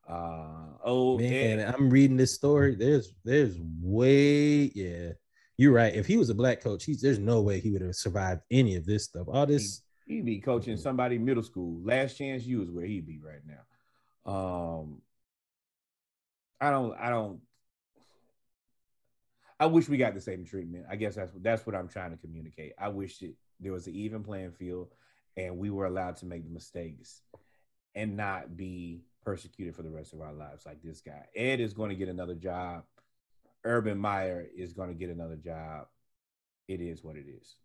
uh oh Man, and- I'm reading this story. There's there's way yeah. You're right. If he was a black coach, he's there's no way he would have survived any of this stuff. All this he'd be coaching somebody middle school. Last chance you is where he'd be right now. Um, I don't, I don't. I wish we got the same treatment. I guess that's that's what I'm trying to communicate. I wish it, there was an even playing field, and we were allowed to make the mistakes, and not be persecuted for the rest of our lives like this guy. Ed is going to get another job. Urban Meyer is going to get another job. It is what it is.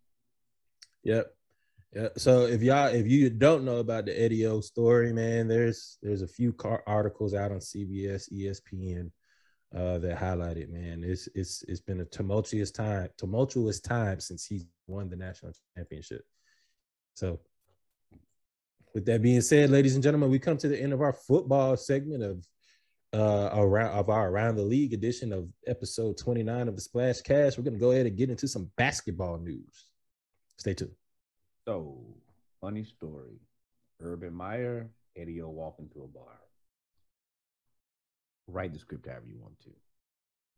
Yep. Yeah. So if y'all if you don't know about the Eddie O story, man, there's there's a few articles out on CBS, ESPN uh that highlight it, man. It's it's it's been a tumultuous time, tumultuous time since he won the national championship. So with that being said, ladies and gentlemen, we come to the end of our football segment of uh around of our around the league edition of episode 29 of the Splash Cast. We're gonna go ahead and get into some basketball news. Stay tuned. So, funny story. Urban Meyer, Eddie O walk into a bar. Write the script however you want to.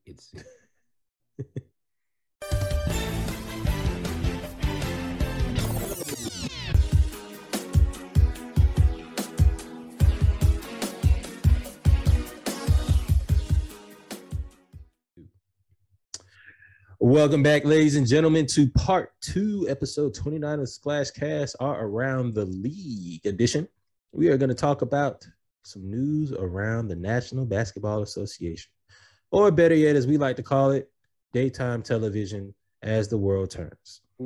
It's Welcome back, ladies and gentlemen, to part two, episode 29 of Splash Cast, our Around the League edition. We are going to talk about some news around the National Basketball Association, or better yet, as we like to call it, daytime television as the world turns.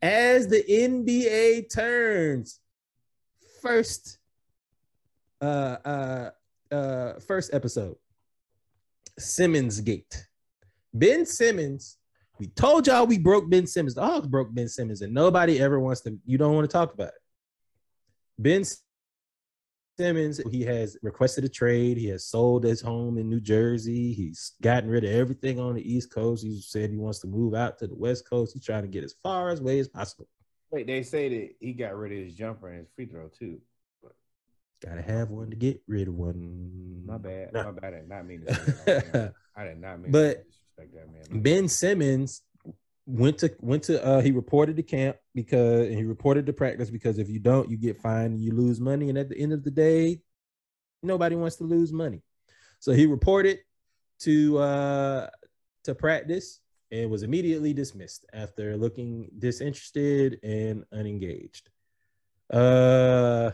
as the NBA turns, first, uh, uh, uh, first episode. Simmons Gate. Ben Simmons, we told y'all we broke Ben Simmons. The Hawks broke Ben Simmons, and nobody ever wants to, you don't want to talk about it. Ben Simmons, he has requested a trade. He has sold his home in New Jersey. He's gotten rid of everything on the East Coast. He said he wants to move out to the West Coast. He's trying to get as far as away as possible. Wait, they say that he got rid of his jumper and his free throw too. Gotta have one to get rid of one. My bad. No. My bad. I did not mean to. I did not mean But to disrespect that man. Ben Simmons went to went to uh he reported to camp because and he reported to practice because if you don't you get fined and you lose money and at the end of the day nobody wants to lose money so he reported to uh to practice and was immediately dismissed after looking disinterested and unengaged uh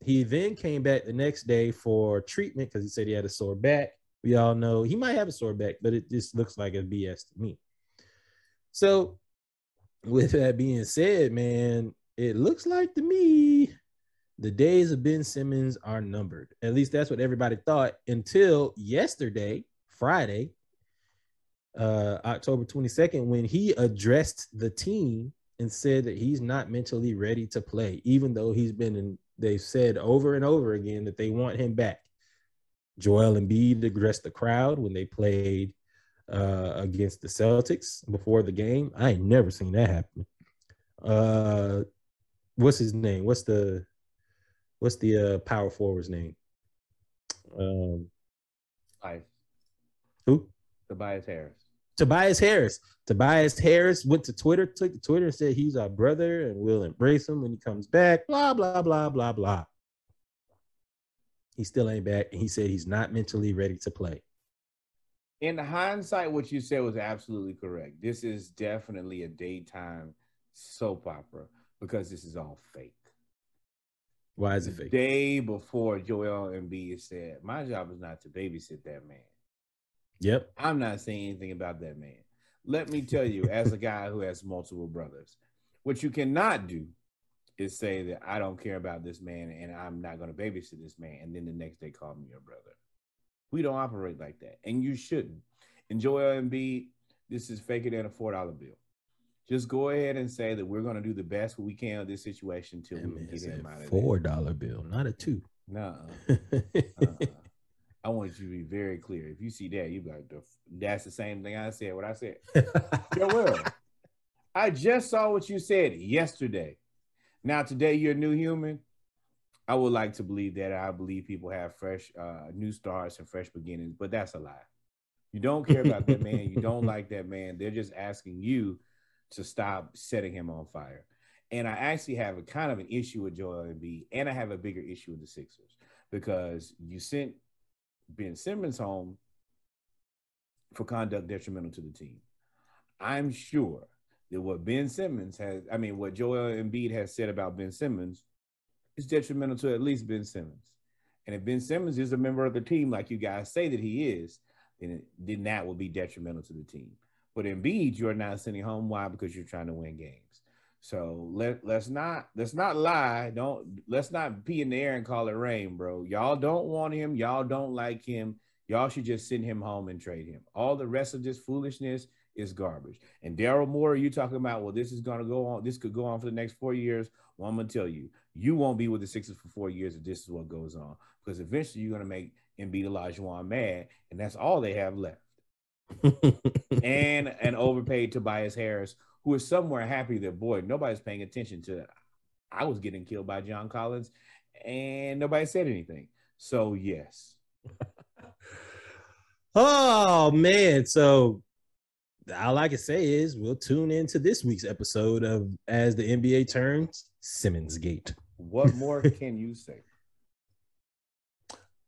he then came back the next day for treatment because he said he had a sore back we all know he might have a sore back but it just looks like a bs to me so, with that being said, man, it looks like to me the days of Ben Simmons are numbered. At least that's what everybody thought until yesterday, Friday, uh, October 22nd, when he addressed the team and said that he's not mentally ready to play, even though he's been in, they've said over and over again that they want him back. Joel Embiid addressed the crowd when they played uh, against the Celtics before the game. I ain't never seen that happen. Uh, what's his name? What's the what's the uh, power forward's name? Um, Life. who? Tobias Harris. Tobias Harris. Tobias Harris went to Twitter, took to Twitter and said he's our brother and we'll embrace him when he comes back. Blah blah blah blah blah. He still ain't back, and he said he's not mentally ready to play. In hindsight, what you said was absolutely correct. This is definitely a daytime soap opera because this is all fake. Why is it fake? day before Joel Embiid said, "My job is not to babysit that man." Yep. I'm not saying anything about that man. Let me tell you, as a guy who has multiple brothers, what you cannot do is say that I don't care about this man and I'm not going to babysit this man, and then the next day call me your brother. We don't operate like that, and you shouldn't. Enjoy and Joel Embiid, this is faker than a four dollar bill. Just go ahead and say that we're going to do the best we can in this situation until we get him out of four dollar bill, not a two. No. Uh-uh. I want you to be very clear. If you see that, you be like, "That's the same thing I said." What I said. I just saw what you said yesterday. Now today you're a new human. I would like to believe that. I believe people have fresh, uh, new starts and fresh beginnings, but that's a lie. You don't care about that man. You don't like that man. They're just asking you to stop setting him on fire. And I actually have a kind of an issue with Joel Embiid, and I have a bigger issue with the Sixers because you sent Ben Simmons home for conduct detrimental to the team. I'm sure that what Ben Simmons has, I mean, what Joel Embiid has said about Ben Simmons is detrimental to at least Ben Simmons. And if Ben Simmons is a member of the team, like you guys say that he is, then, it, then that will be detrimental to the team. But Embiid, you are not sending home. Why? Because you're trying to win games. So let let's not let's not lie. Don't let's not pee in the air and call it rain, bro. Y'all don't want him. Y'all don't like him. Y'all should just send him home and trade him. All the rest of this foolishness is garbage. And Daryl Morey, you talking about, well, this is going to go on. This could go on for the next four years. Well, I'm to tell you, you won't be with the Sixers for four years if this is what goes on. Because eventually you're to make Embiid Olajuwon mad, and that's all they have left. and an overpaid Tobias Harris, who is somewhere happy that, boy, nobody's paying attention to that. I was getting killed by John Collins, and nobody said anything. So, yes. oh man, so all I can say is we'll tune into this week's episode of As the NBA Turns Simmons Gate. What more can you say?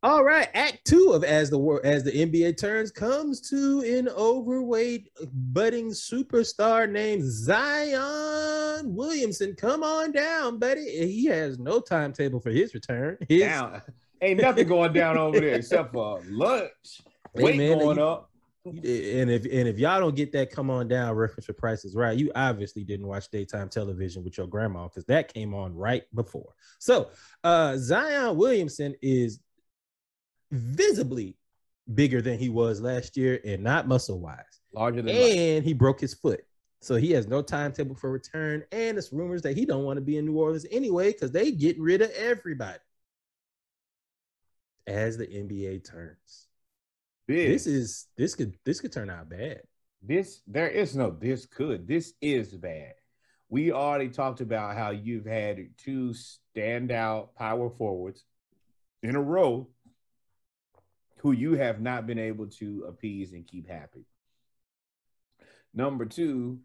All right, Act Two of As the World as the NBA Turns comes to an overweight budding superstar named Zion Williamson. Come on down, buddy. He has no timetable for his return. His, Down. Ain't nothing going down over there except for lunch. Hey, Weight man, going you- up. and if and if y'all don't get that come on down reference for prices right you obviously didn't watch daytime television with your grandma because that came on right before so uh zion williamson is visibly bigger than he was last year and not muscle wise Larger than life. and he broke his foot. So he has no timetable for return. And it's rumors that he don't want to be in new orleans anyway because they getting rid of everybody. As the nba turns. This. is this could this could turn out bad. This there is no this could this is bad. We already talked about how you've had two standout power forwards in a row who you have not been able to appease and keep happy. Number two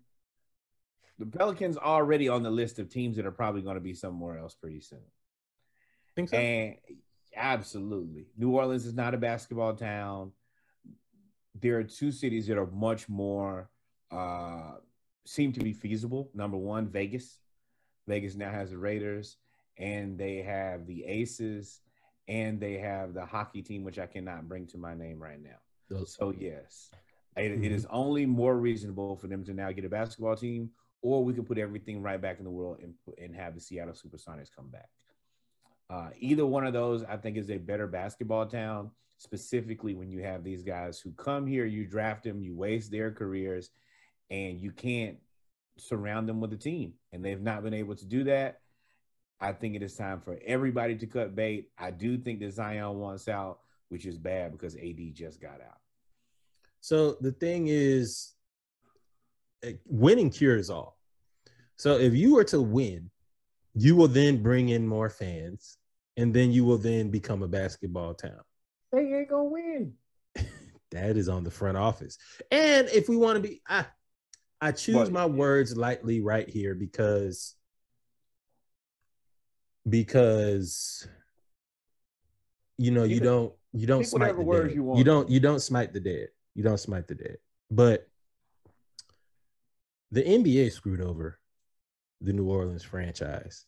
the pelicans already on the list of teams that are probably going to be somewhere else pretty soon. Think so? And absolutely. New orleans is not a basketball town. There are two cities that are much more uh seem to be feasible. Number one, Vegas. Vegas now has the Raiders, and they have the Aces, and they have the hockey team, which I cannot bring to my name right now. Those- So yes, it- it is only more reasonable for them to now get a basketball team, or we can put everything right back in the world and and have the Seattle SuperSonics come back. Uh, either one of those, I think, is a better basketball town. Specifically, when you have these guys who come here, you draft them, you waste their careers, and you can't surround them with a team. And they've not been able to do that. I think it is time for everybody to cut bait. I do think that Zion wants out, which is bad because AD just got out. So the thing is, eh, winning cures all. So if you were to win, you will then bring in more fans, and then you will then become a basketball town. They ain't gonna win. That is on the front office. And if we want to be, I, I choose But- my words lightly right here because, because, you know, you don't, you don't smite the dead. you You, don't, you don't smite the dead. You don't smite the dead. But the NBA screwed over the New Orleans franchise.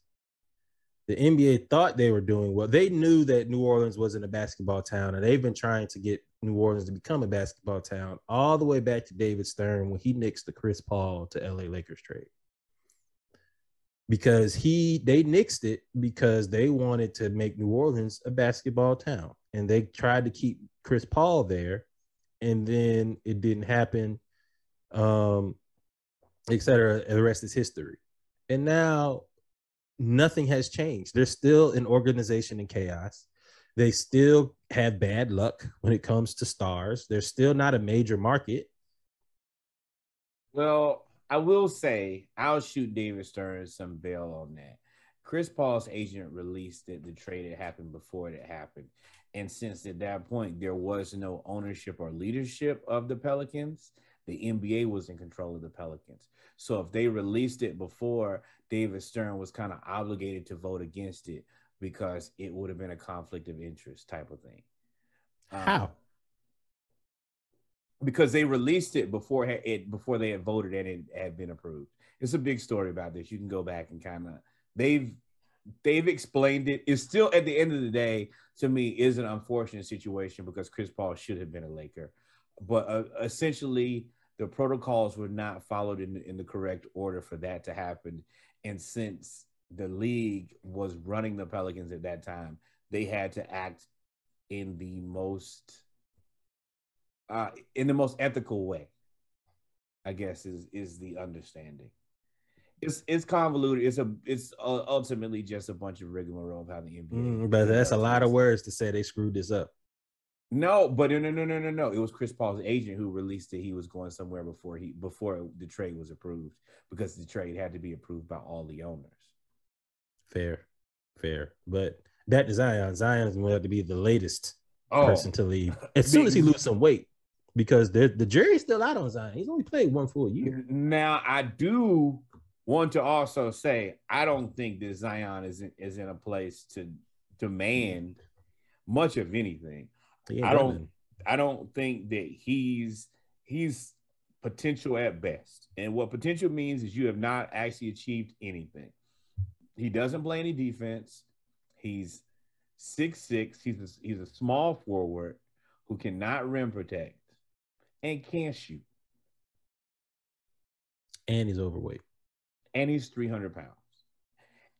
The NBA thought they were doing well. They knew that New Orleans wasn't a basketball town, and they've been trying to get New Orleans to become a basketball town all the way back to David Stern when he nixed the Chris Paul to LA Lakers trade. Because he they nixed it because they wanted to make New Orleans a basketball town. And they tried to keep Chris Paul there, and then it didn't happen. Um, etc. And the rest is history. And now nothing has changed. They're still an organization in chaos. They still have bad luck when it comes to stars. They're still not a major market. Well, I will say I'll shoot David Stern some bail on that. Chris Paul's agent released that the trade had happened before it happened. And since at that point there was no ownership or leadership of the Pelicans, the NBA was in control of the Pelicans. So if they released it before, David Stern was kind of obligated to vote against it because it would have been a conflict of interest type of thing. Um, How? Because they released it before it before they had voted and it had been approved. It's a big story about this. You can go back and kind of they've they've explained it. It's still at the end of the day to me is an unfortunate situation because Chris Paul should have been a Laker, but uh, essentially the protocols were not followed in in the correct order for that to happen. And since the league was running the Pelicans at that time, they had to act in the most uh, in the most ethical way. I guess is is the understanding. It's it's convoluted. It's a it's uh, ultimately just a bunch of rigmarole of how the NBA. Mm, but that's a lot of words to say they screwed this up. No, but no, no, no, no, no, no. It was Chris Paul's agent who released that he was going somewhere before he before the trade was approved because the trade had to be approved by all the owners. Fair, fair. But that Zion, Zion is going to be the latest Oh, person to leave as soon as he loses some weight because the the jury's still out on Zion. He's only played one full year. Now I do want to also say I don't think that Zion is in, is in a place to demand much of anything. I don't. I don't think that he's he's potential at best. And what potential means is you have not actually achieved anything. He doesn't play any defense. He's six six. He's a, he's a small forward who cannot rim protect and can't shoot. and he's overweight. and he's 300 pounds.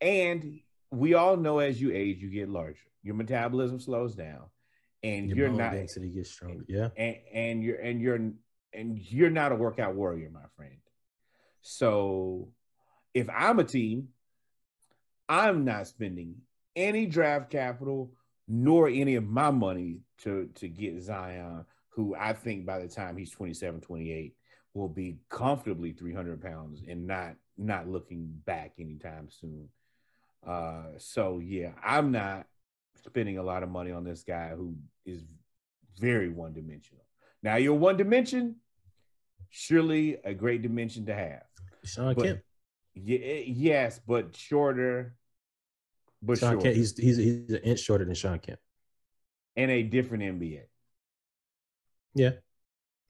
And we all know as you age, you get larger. Your metabolism slows down, and Your you're not density gets stronger. Yeah. and, and you're and you're and you're not a workout warrior, my friend. So if I'm a team, I'm not spending any draft capital nor any of my money to to get Zion, who I think by the time he's 27, 28 will be comfortably 300 pounds and not not looking back anytime soon. Uh, so yeah, I'm not spending a lot of money on this guy who is very one dimensional. Now you're one dimension, surely a great dimension to have. Shawn But- Kemp. Yeah, yes, but shorter, but Shawn shorter, Kemp. He's he's he's an inch shorter than Shawn Kemp. and a different NBA. Yeah.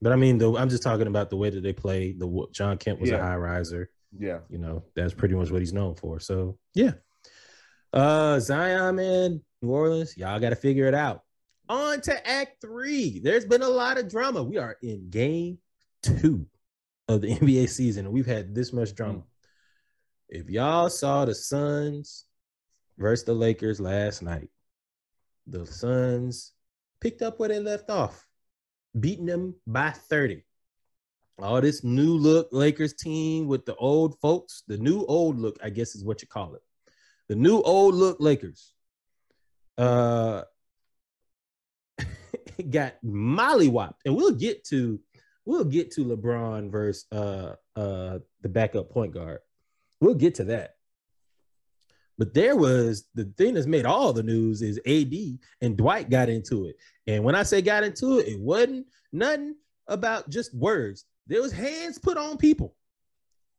But I mean, the, I'm just talking about the way that they play. The Shawn Kemp was a high riser. Yeah, You know, that's pretty much what he's known for. So yeah. Uh Zion, man, New Orleans, y'all got to figure it out. On to Act Three. There's been a lot of drama. We are in Game Two of the NBA season, and we've had this much drama. If y'all saw the Suns versus the Lakers last night, the Suns picked up where they left off, beating them by 30. All this new look Lakers team with the old folks, the new old look, I guess is what you call it. The new old look Lakers. Uh got mollywopped. And we'll get to we'll get to LeBron versus uh uh the backup point guard. We'll get to that. But there was the thing that's made all the news is AD and Dwight got into it. And when I say got into it, it wasn't nothing about just words. There was hands put on people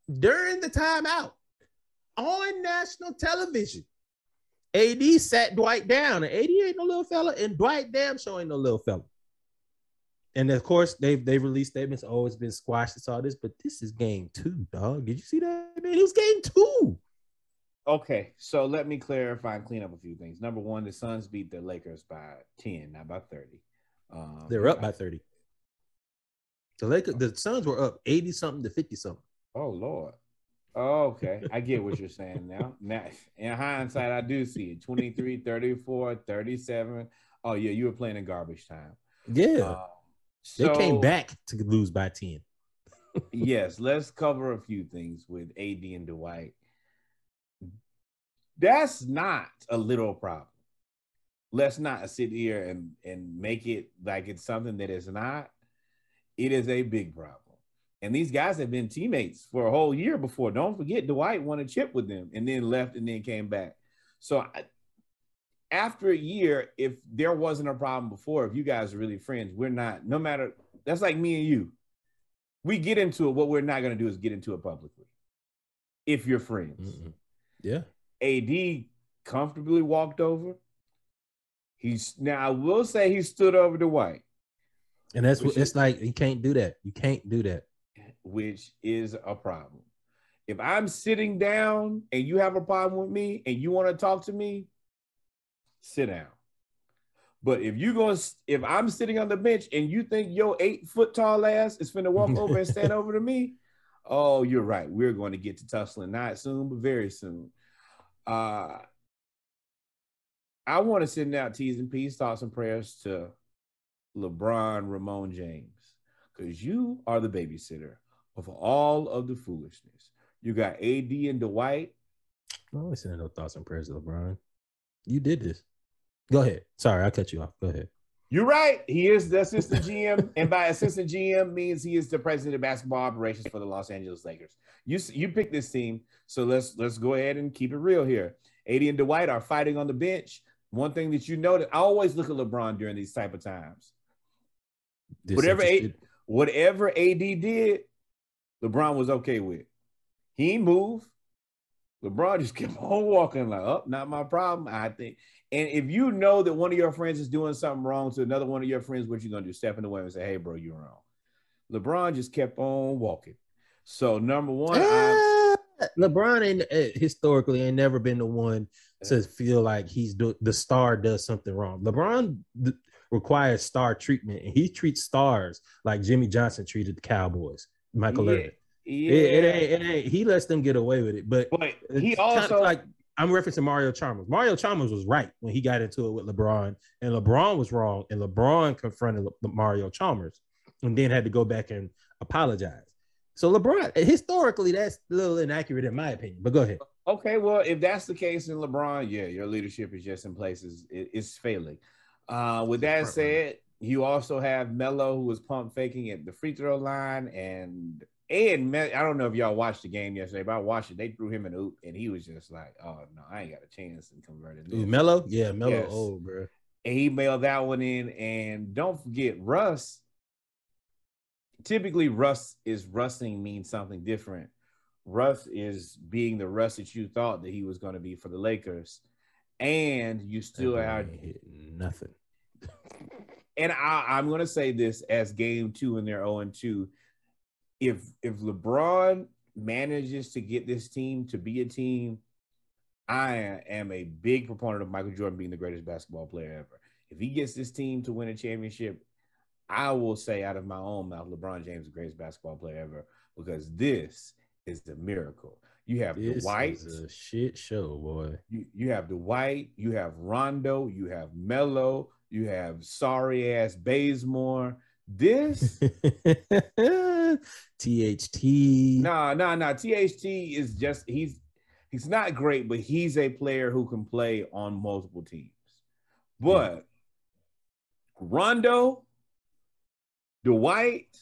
during the timeout on national television. AD sat Dwight down, and AD ain't no little fella, and Dwight damn sure ain't no little fella. And of course, they've they've released statements. Oh, it's been squashed. It's all this, but this is game two, dog. Did you see that? Man, it was game two. Okay, so let me clarify and clean up a few things. Number one, the Suns beat the Lakers by 10, not by 30. Um, They're up by 30. The Lakers, the Suns were up 80 something to 50 something. Oh, Lord. Oh, okay. I get what you're saying now. Now, in hindsight, I do see it 23, 34, 37. Oh, yeah, you were playing in garbage time. Yeah. Um, they came back to lose by 10. yes, let's cover a few things with AD and Dwight. That's not a little problem. Let's not sit here and, and make it like it's something that is not. It is a big problem. And these guys have been teammates for a whole year before. Don't forget, Dwight won a chip with them and then left and then came back. So I, after a year, if there wasn't a problem before, if you guys are really friends, we're not, no matter, that's like me and you. We get into it. What we're not going to do is get into it publicly if you're friends. Mm-mm. Yeah. AD comfortably walked over. He's now, I will say he stood over the white, And that's what it's like. You can't do that. You can't do that. which is a problem. If I'm sitting down and you have a problem with me and you want to talk to me, sit down. But if you going to if I'm sitting on the bench and you think your eight foot tall ass is finna walk over and stand over to me, oh, you're right. We're going to get to tussling not soon, but very soon. Uh I want to send out T's and P's, thoughts and prayers to LeBron Raymone James because you are the babysitter of all of the foolishness. You got AD and Dwight. I'm always sending no thoughts and prayers to LeBron. You did this. Go ahead. Sorry, I cut you off. Go ahead. You're right. He is the assistant GM, and by assistant GM means he is the president of basketball operations for the Los Angeles Lakers. You you picked this team, so let's let's go ahead and keep it real here. AD and Dwight are fighting on the bench. One thing that you know that I always look at LeBron during these type of times. Whatever Disinterested. Whatever AD did, LeBron was okay with. He moved. LeBron just kept on walking like, oh, not my problem. I think. And if you know that one of your friends is doing something wrong to another one of your friends, what you gonna do? Step in the way and say, hey, bro, you're wrong. LeBron just kept on walking. So number one, I, LeBron ain't uh, historically ain't never been the one to feel like he's do, the star does something wrong. LeBron th- requires star treatment, and he treats stars like Jimmy Johnson treated the Cowboys, Michael Yeah, Irvin. yeah, It, it ain't, it ain't. He lets them get away with it, but but he also like I'm referencing Mario Chalmers. Mario Chalmers was right when he got into it with LeBron, and LeBron was wrong, and LeBron confronted Le- Mario Chalmers, and then had to go back and apologize. So LeBron, historically, that's a little inaccurate in my opinion. But go ahead. Okay, well, if that's the case in LeBron, yeah, your leadership is just in places it, it's failing. Uh, with that said, you also have Melo who was pump faking at the free throw line, and and Me- I don't know if y'all watched the game yesterday, but I watched it. They threw him an oop, and he was just like, "Oh no, I ain't got a chance in converting this." Ooh, Melo, yeah, Melo. Yes. Oh, bro. and he mailed that one in. And don't forget, Russ. Typically, Russ is rusting means something different. Russ is being the Russ that you thought that he was going to be for the Lakers, and you still are. nothing. And I, I'm going to say this as game two and they're 0 and 2. If if LeBron manages to get this team to be a team, I am a big proponent of Michael Jordan being the greatest basketball player ever. If he gets this team to win a championship, I will say out of my own mouth, LeBron James the greatest basketball player ever because this is the miracle. You have the white. This Dwight, is a shit show, boy. you, you have Dwight, you have Rondo, you have Melo, you have sorry ass Bazemore. This THT. Nah, nah, nah. THT is just he's he's not great, but he's a player who can play on multiple teams. But Rondo, Dwight,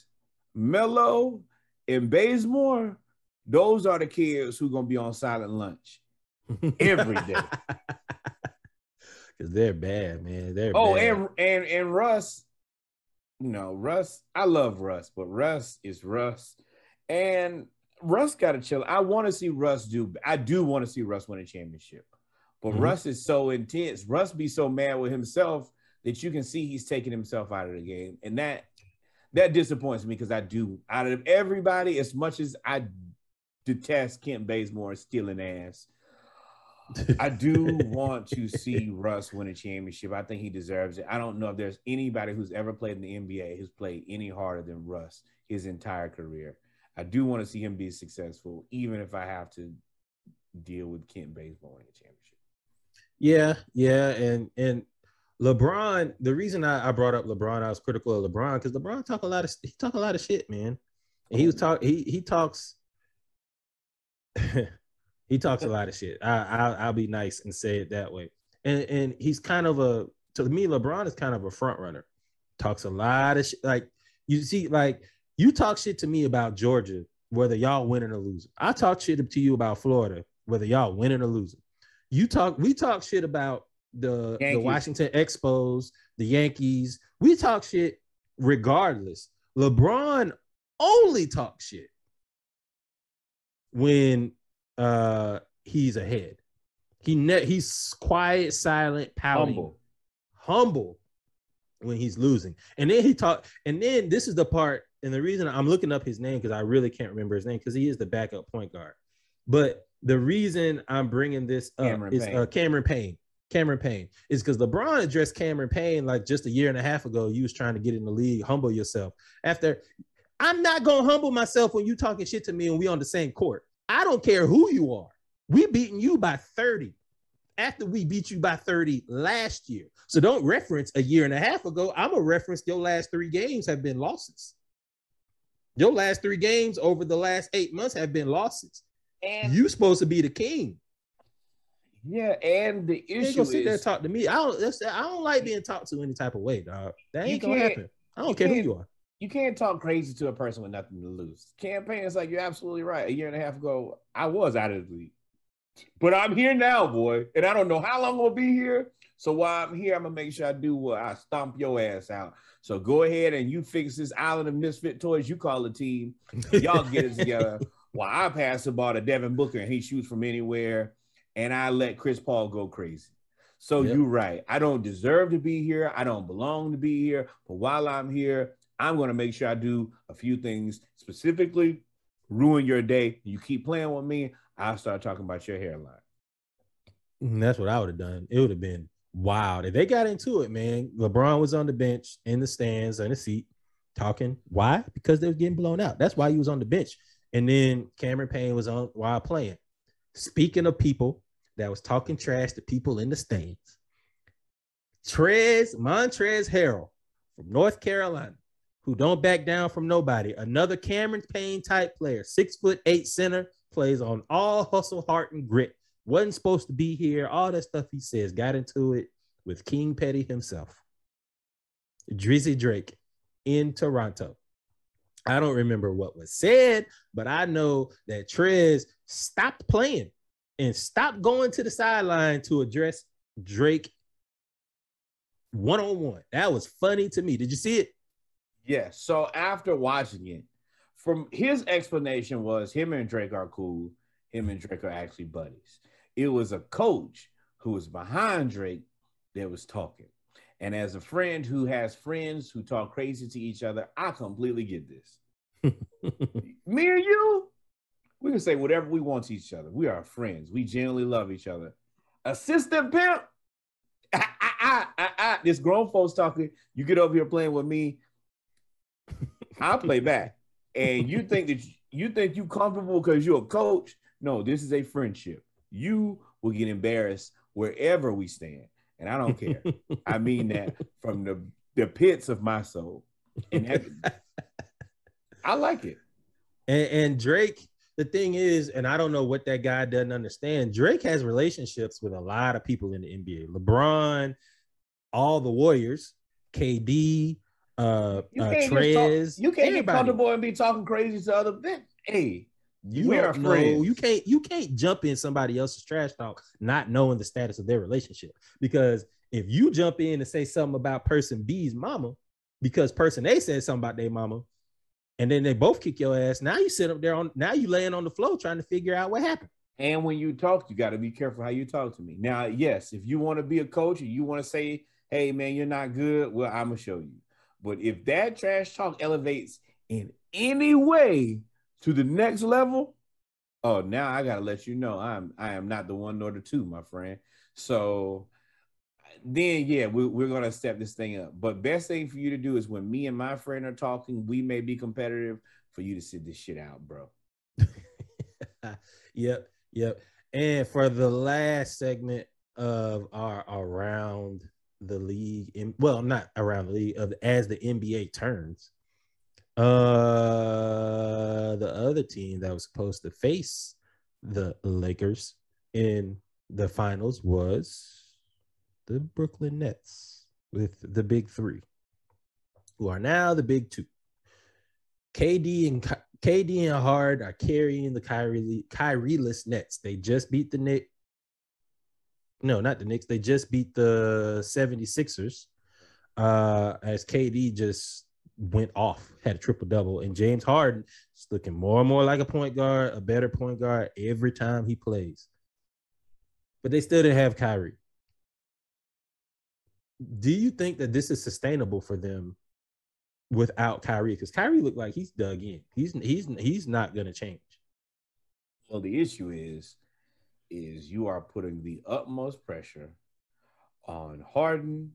Melo, and Bazemore, those are the kids who are gonna be on silent lunch. every day. Because they're bad, man. They're Oh, bad. and and and Russ, you know, Russ, I love Russ, but Russ is Russ. And Russ got to chill. I want to see Russ do, I do want to see Russ win a championship. But Mhm. Russ is so intense. Russ be so mad with himself that you can see he's taking himself out of the game. And that that disappoints me because I do out of everybody, as much as I detest Kent Bazemore stealing ass. I do want to see Russ win a championship. I think he deserves it. I don't know if there's anybody who's ever played in the NBA who's played any harder than Russ his entire career. I do want to see him be successful, even if I have to deal with Kent Bazemore winning a championship. Yeah, yeah, and and LeBron. The reason I, I brought up LeBron, I was critical of LeBron because LeBron talk a lot of he talk a lot of shit, man. And he oh, was talk. He he talks. he talks a lot of shit. I, I I'll be nice and say it that way. And and he's kind of a to me. LeBron is kind of a front runner. Talks a lot of shit. Like you see, like you talk shit to me about Georgia, whether y'all winning or losing. I talk shit to you about Florida, whether y'all winning or losing. You talk. We talk shit about the the Washington Expos, the Yankees. We talk shit regardless. LeBron only talks shit when uh he's ahead. He ne- he's quiet, silent, pouting, Humble. humble when he's losing. And then he talk, and then this is the part, and the reason I'm looking up his name because I really can't remember his name because he is the backup point guard. But the reason I'm bringing this up Cameron is Payne. uh, Cameron Payne. Cameron Payne is because LeBron addressed Cameron Payne like just a year and a half ago. You was trying to get in the league, humble yourself. After I'm not gonna humble myself when you talking shit to me and we on the same court. I don't care who you are. We beating you by 30 after we beat you by 30 last year. So don't reference a year and a half ago. I'm gonna reference your last three games have been losses. Your last three games over the last eight months have been losses. And You supposed to be the king. yeah, and the issue You ain't gonna sit there and talk to me. I don't. That's, I don't like being talked to any type of way, dog. That ain't gonna happen. I don't care who you are. You can't talk crazy to a person with nothing to lose. Cam Payne is like you're absolutely right. A year and a half ago, I was out of the league, but I'm here now, boy, and I don't know how long I'll be here. So while I'm here, I'm gonna make sure I do what I stomp your ass out. So go ahead and you fix this island of misfit toys. You call the team. Y'all get it together. While I pass the ball to Devin Booker and he shoots from anywhere, and I let Chris Paul go crazy. So Yep. you're right. I don't deserve to be here. I don't belong to be here. But while I'm here, I'm going to make sure I do a few things specifically ruin your day. You keep playing with me, I'll start talking about your hairline. And that's what I would have done. It would have been wild. If they got into it, man, LeBron was on the bench, in the stands, on the seat, talking. Why? Because they were getting blown out. That's why he was on the bench. And then Cameron Payne was on while playing. Speaking of people that was talking trash to people in the stands, Trez, Montrezl Harrell from North Carolina, who don't back down from nobody. Another Cameron Payne type player, six foot eight center, plays on all hustle, heart, and grit. Wasn't supposed to be here. All that stuff he says got into it with King Petty himself. Drizzy Drake in Toronto. I don't remember what was said, but I know that Trez stopped playing and stopped going to the sideline to address Drake one on one. That was funny to me. Did you see it? Yes. So after watching it, from his explanation was him and Drake are cool. Him and Drake are actually buddies. It was a coach who was behind Drake that was talking. And as a friend who has friends who talk crazy to each other, I completely get this. Me and you, we can say whatever we want to each other. We are friends. We genuinely love each other. Assistant pimp. Ah, ah, ah. This grown folks talking. You get over here playing with me. I'll play back. And you think that you think you comfortable because you're a coach. No, this is a friendship. You will get embarrassed wherever we stand. And I don't care. I mean that from the, the pits of my soul. And that, I like it. And, and Drake, the thing is, and I don't know what that guy doesn't understand. Drake has relationships with a lot of people in the NBA. LeBron, all the Warriors, KD, uh, You uh Trez, talk, you can't get comfortable and be talking crazy to other people. Hey, You we are know. friends. You can't. You can't jump in somebody else's trash talk, not knowing the status of their relationship. Because if you jump in and say something about person B's mama, because person A said something about their mama, and then they both kick your ass. Now you sit up there on. Now you laying on the floor trying to figure out what happened. And when you talk, you got to be careful how you talk to me. Now, yes, if you want to be a coach and you want to say, hey, man, you're not good, well, I'm to show you. But if that trash talk elevates in any way to the next level, oh, now I got to let you know I'm I am not the one nor the two, my friend. So then, yeah, we, we're to step this thing up. But best thing for you to do is when me and my friend are talking, we may be competitive for you to sit this shit out, bro. yep, yep. And for the last segment of our around the league, in, well, not around the league, of as the NBA turns. Uh, the other team that was supposed to face the Lakers in the finals was the Brooklyn Nets with the big three, who are now the big two. KD and Ky- KD and Hard are carrying the Kyrie Kyrie-less Nets. They just beat the Knicks. No, not the Knicks. They just beat the 76ers. Uh, as KD just went off, had a triple double, and James Harden is looking more and more like a point guard, a better point guard every time he plays. But they still didn't have Kyrie. Do you think that this is sustainable for them without Kyrie? Because Kyrie looked like he's dug in. He's he's he's not gonna change. Well, the issue is, is you are putting the utmost pressure on Harden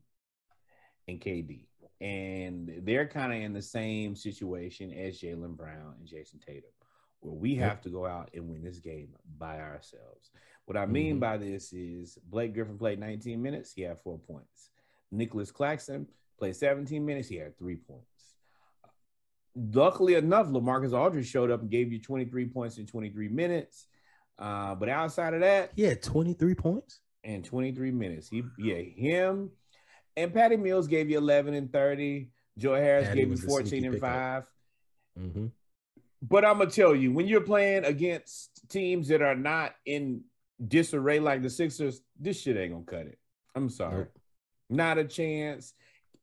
and KD, and they're kind of in the same situation as Jaylen Brown and Jayson Tatum, where we have to go out and win this game by ourselves. What I mean Mhm. by this is Blake Griffin played 19 minutes, he had four points. Nicolas Claxton played 17 minutes, he had three points. Luckily enough, LaMarcus Aldridge showed up and gave you 23 points in 23 minutes. Uh, but outside of that, He had 23 points. and 23 minutes, he yeah, him and Patty Mills gave you 11 and 30. Joe Harris Patty gave you 14 and pickup. 5. Mm-hmm. But I'm gonna tell you, when you're playing against teams that are not in disarray like the Sixers, this shit ain't gonna cut it. I'm sorry. Nope. Not a chance.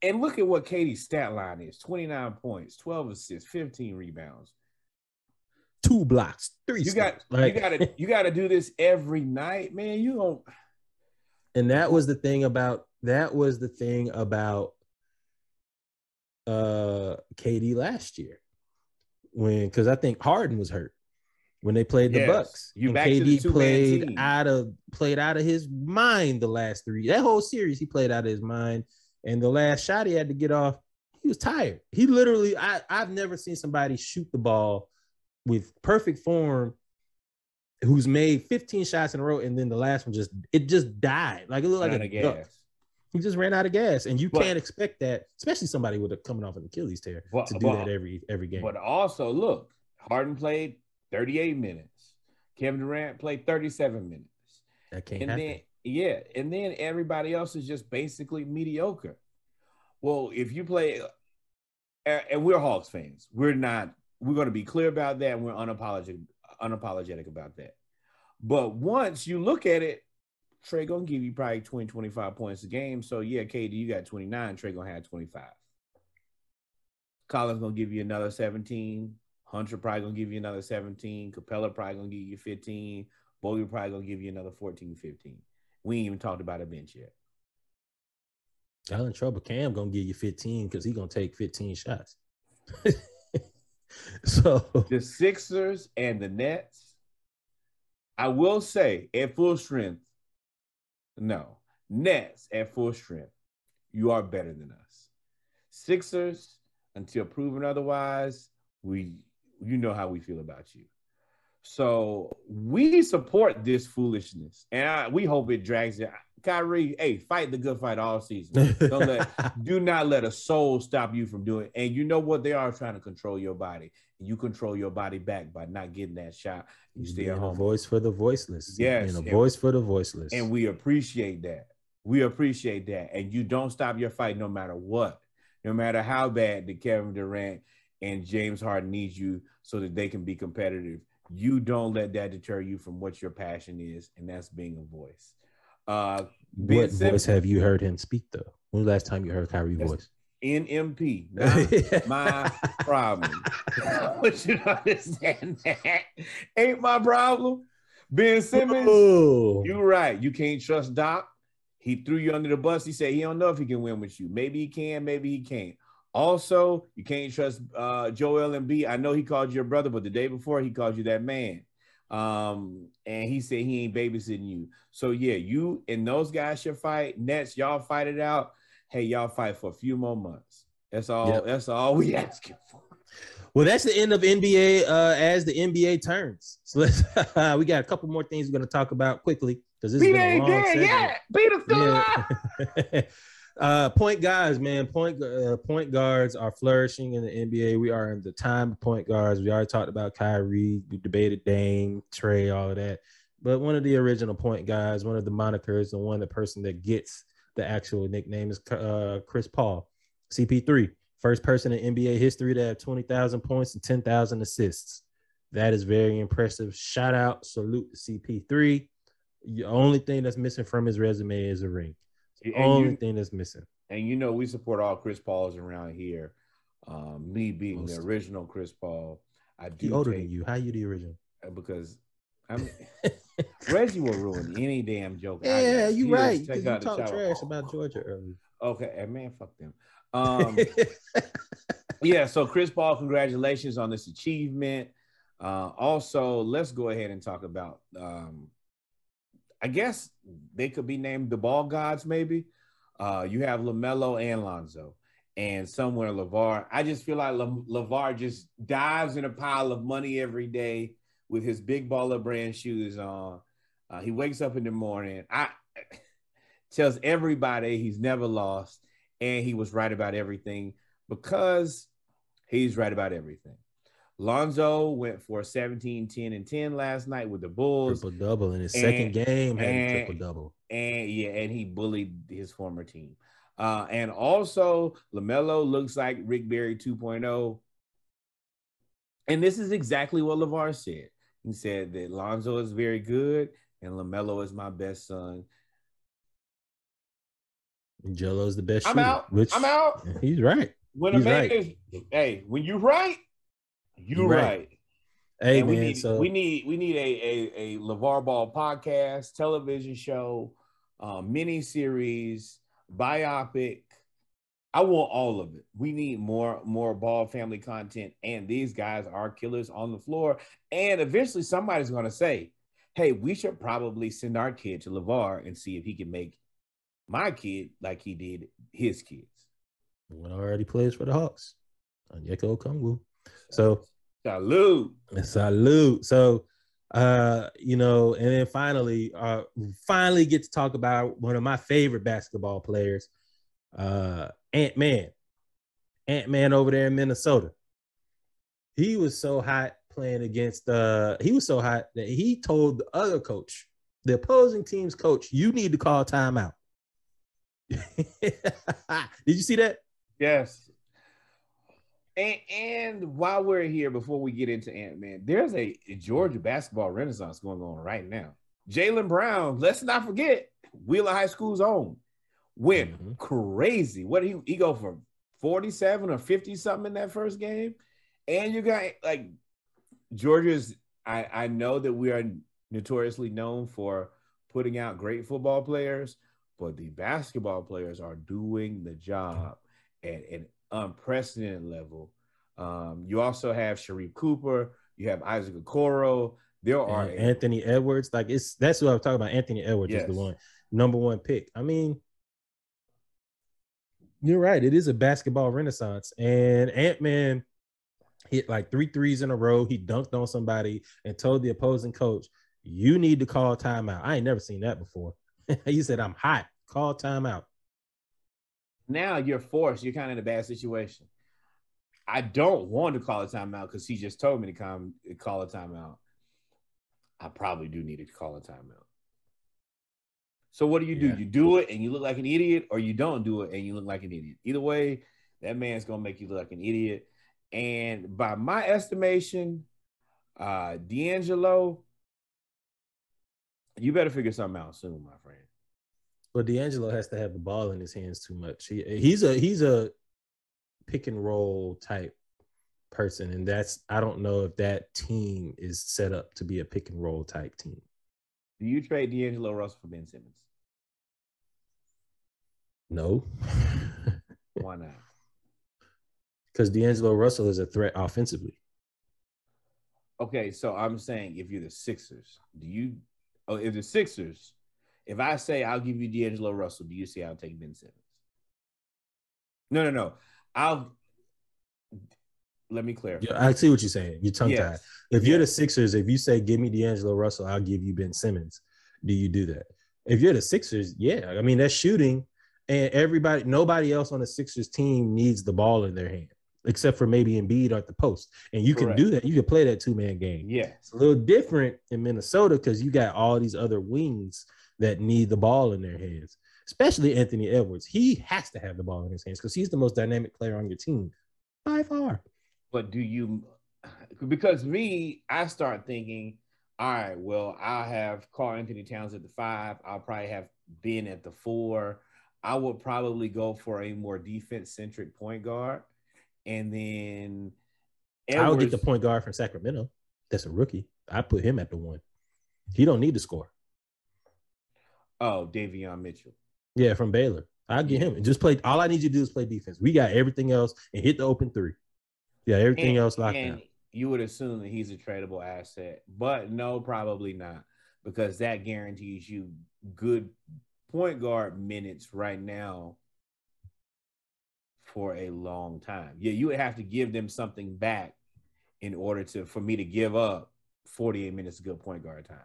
And look at what KD's stat line is: 29 points, 12 assists, 15 rebounds. Two blocks, three. You got. Like- you gotta you gotta do this every night, man. You don't and that was the thing about that was the thing about uh KD last year when because I think Harden was hurt when they played the Yes. Bucks. You and to KD played out of played out of his mind the last three that whole series he played out of his mind and the last shot he had to get off he was tired. He literally I I've never seen somebody shoot the ball with perfect form who's made 15 shots in a row and then the last one just it just died like it looked like out a of duck. gas. He just ran out of gas, and you But- can't expect that, especially somebody with a coming off an Achilles tear, But- to do but- that every every game. But also, look, Harden played 38 minutes. Kevin Durant played 37 minutes. that can't and happen. then yeah, and then everybody else is just basically mediocre. Well, if you play, and we're Hawks fans, we're not. We're going to be clear about that. And we're unapologetic, unapologetic about that. But once you look at it, Trae gonna give you probably 20, 25 points a game. So yeah, KD, you got 29. Trae gonna have 25. Collins gonna give you another 17. Hunter probably gonna give you another 17. Capela probably gonna give you 15. Bogi probably gonna give you another 14, 15. We ain't even talked about a bench yet. Y'all in trouble. Cam gonna give you 15 because he gonna take 15 shots. so The Sixers and the Nets, I will say at full strength, no. Nets at full strength, you are better than us. Sixers, until proven otherwise, we you know how we feel about you. So we support this foolishness, and I, we hope it drags it. Kyrie, hey, fight the good fight all season. Don't let do not let a soul stop you from doing. And you know what? They are trying to control your body. And you control your body back by not getting that shot. You stay Being at a home. voice for the voiceless. Yes, Being a and- voice for the voiceless. And we appreciate that. We appreciate that. And you don't stop your fight no matter what. No matter how bad the Kevin Durant and James Harden needs you so that they can be competitive. You don't let that deter you from what your passion is, and that's being a voice. Uh Ben what Simmons- voice have you heard him speak though? When was the last time you heard Kyrie voice? NMP. Not my problem. but you understand that ain't my problem. Ben Simmons, Oh, you're right. You can't trust Doc. He threw you under the bus. He said he don't know if he can win with you. Maybe he can, maybe he can't. Also, you can't trust uh, Joel Embiid. I know he called you your brother, but the day before he called you that man. Um, and he said he ain't babysitting you. So yeah, you and those guys should fight. Nets, y'all fight it out. Hey, y'all fight for a few more months. That's all. Yep. That's all we asking for. Well, that's the end of NBA uh, as the NBA turns. So let's we got a couple more things we're going to talk about quickly because this been a ain't long dead segment. yet. Peter's still alive. Uh, point guys, man. Point uh, point guards are flourishing in the NBA. We are in the time of point guards. We already talked about Kyrie. We debated Dame, Trae, all of that. But one of the original point guys, one of the monikers, the one the person that gets the actual nickname is uh, Chris Paul, CP3, first person in NBA history to have twenty thousand points and ten thousand assists. That is very impressive. Shout out, salute to CP3. The only thing that's missing from his resume is a ring. The And only you- thing that's missing. And you know, we support all Chris Pauls around here. Um, me being the original Chris Paul, I do He older take, than you. How you the original? because I'm Reggie will ruin any damn joke. Yeah, you He'll right. you out the talked shower. trash about Georgia earlier. Okay, and man, fuck them. Um, yeah, so Chris Paul, congratulations on this achievement. Uh, also, let's go ahead and talk about. Um, I guess they could be named the ball gods, maybe. Uh, you have LaMelo and Lonzo, and somewhere LaVar. I just feel like LaVar just dives in a pile of money every day with his big baller brand shoes on. Uh, he wakes up in the morning. I tells everybody he's never lost, and he was right about everything because he's right about everything. Lonzo went for 17, 10, and 10 last night with the Bulls. triple double in his And- second game had and- triple double. and yeah, and he bullied his former team. Uh, and also, LaMelo looks like Rick Barry 2.0. And this is exactly what LaVar said. He said that Lonzo is very good and LaMelo is my best son. Jello's the best I'm shooter. out. Which I'm out. He's right. When a man right. is, hey, when you right, you Right. right. Hey and man, we need so we need we need a a, a LaVar Ball podcast, television show, um, mini series, biopic. I want all of it. We need more more ball family content, and these guys are killers on the floor. And eventually, somebody's going to say, "Hey, we should probably send our kid to LaVar and see if he can make my kid like he did his kids." one already plays for the Hawks. Onyeka Okongwu. So Salute. salute. So uh, you know, and then finally, uh finally get to talk about one of my favorite basketball players, uh Ant Man. Ant Man over there in Minnesota. He was so hot playing against uh he was so hot that he told the other coach, the opposing team's coach, you need to call timeout. Did you see that? Yes. And, and while we're here, before we get into Ant Man, there's a Georgia basketball renaissance going on right now. Jaylen Brown, let's not forget, Wheeler High School's own, went Mhm. crazy. What did he he go for 47 or 50 something in that first game? And you got like Georgia's. I, I know that we are notoriously known for putting out great football players, but the basketball players are doing the job at an unprecedented level. Um, you also have Sharife Cooper, you have Isaac Okoro. There are And Anthony Edwards, like it's that's what I'm talking about. Anthony Edwards is the one number one pick. I mean, you're right. It is a basketball renaissance, and Ant Man hit like three threes in a row. He dunked on somebody and told the opposing coach, "You need to call timeout." I ain't never seen that before. he said, "I'm hot. Call timeout." Now you're forced. You're kind of in a bad situation. I don't want to call a timeout because he just told me to come call a timeout. I probably do need to call a timeout. So what do you Yeah. do? You do it and you look like an idiot, or you don't do it and you look like an idiot. Either way, that man's gonna make you look like an idiot. And by my estimation, uh D'Angelo, you better figure something out soon, my friend. But D'Angelo has to have the ball in his hands too much. He, he's a he's a pick and roll type person, and that's I don't know if that team is set up to be a pick and roll type team. Do you trade D'Angelo Russell for Ben Simmons? No, Why not? because D'Angelo Russell is a threat offensively. Okay, so I'm saying if you're the Sixers, do you? Oh, if the Sixers, if I say I'll give you D'Angelo Russell, do you say I'll take Ben Simmons? No, no, no. I'll. Let me clarify. Yeah, I see what you're saying. You're tongue tied. Yes. If you're the Sixers, if you say give me D'Angelo Russell, I'll give you Ben Simmons. Do you do that? If you're the Sixers, yeah. I mean that's shooting, and everybody, nobody else on the Sixers team needs the ball in their hand, except for maybe Embiid at the post. And you Correct. can do that. You can play that two man game. Yeah, It's a little different in Minnesota because you got all these other wings that need the ball in their hands, especially Anthony Edwards. He has to have the ball in his hands because he's the most dynamic player on your team by far. But do you because me, I start thinking, all right, well, I'll have Karl Anthony Towns at the five. I'll probably have Ben at the four. I would probably go for a more defense centric point guard. And then I would get the point guard from Sacramento. That's a rookie. I put him at the one. He don't need to score. Oh, Davion Mitchell. Yeah, from Baylor. I'll get him and just play. All I need you to do is play defense. We got everything else and hit the open three. Yeah, everything And- else locked down. You would assume that he's a tradable asset, but no, probably not, because that guarantees you good point guard minutes right now for a long time. Yeah, you would have to give them something back in order to for me to give up 48 minutes of good point guard time.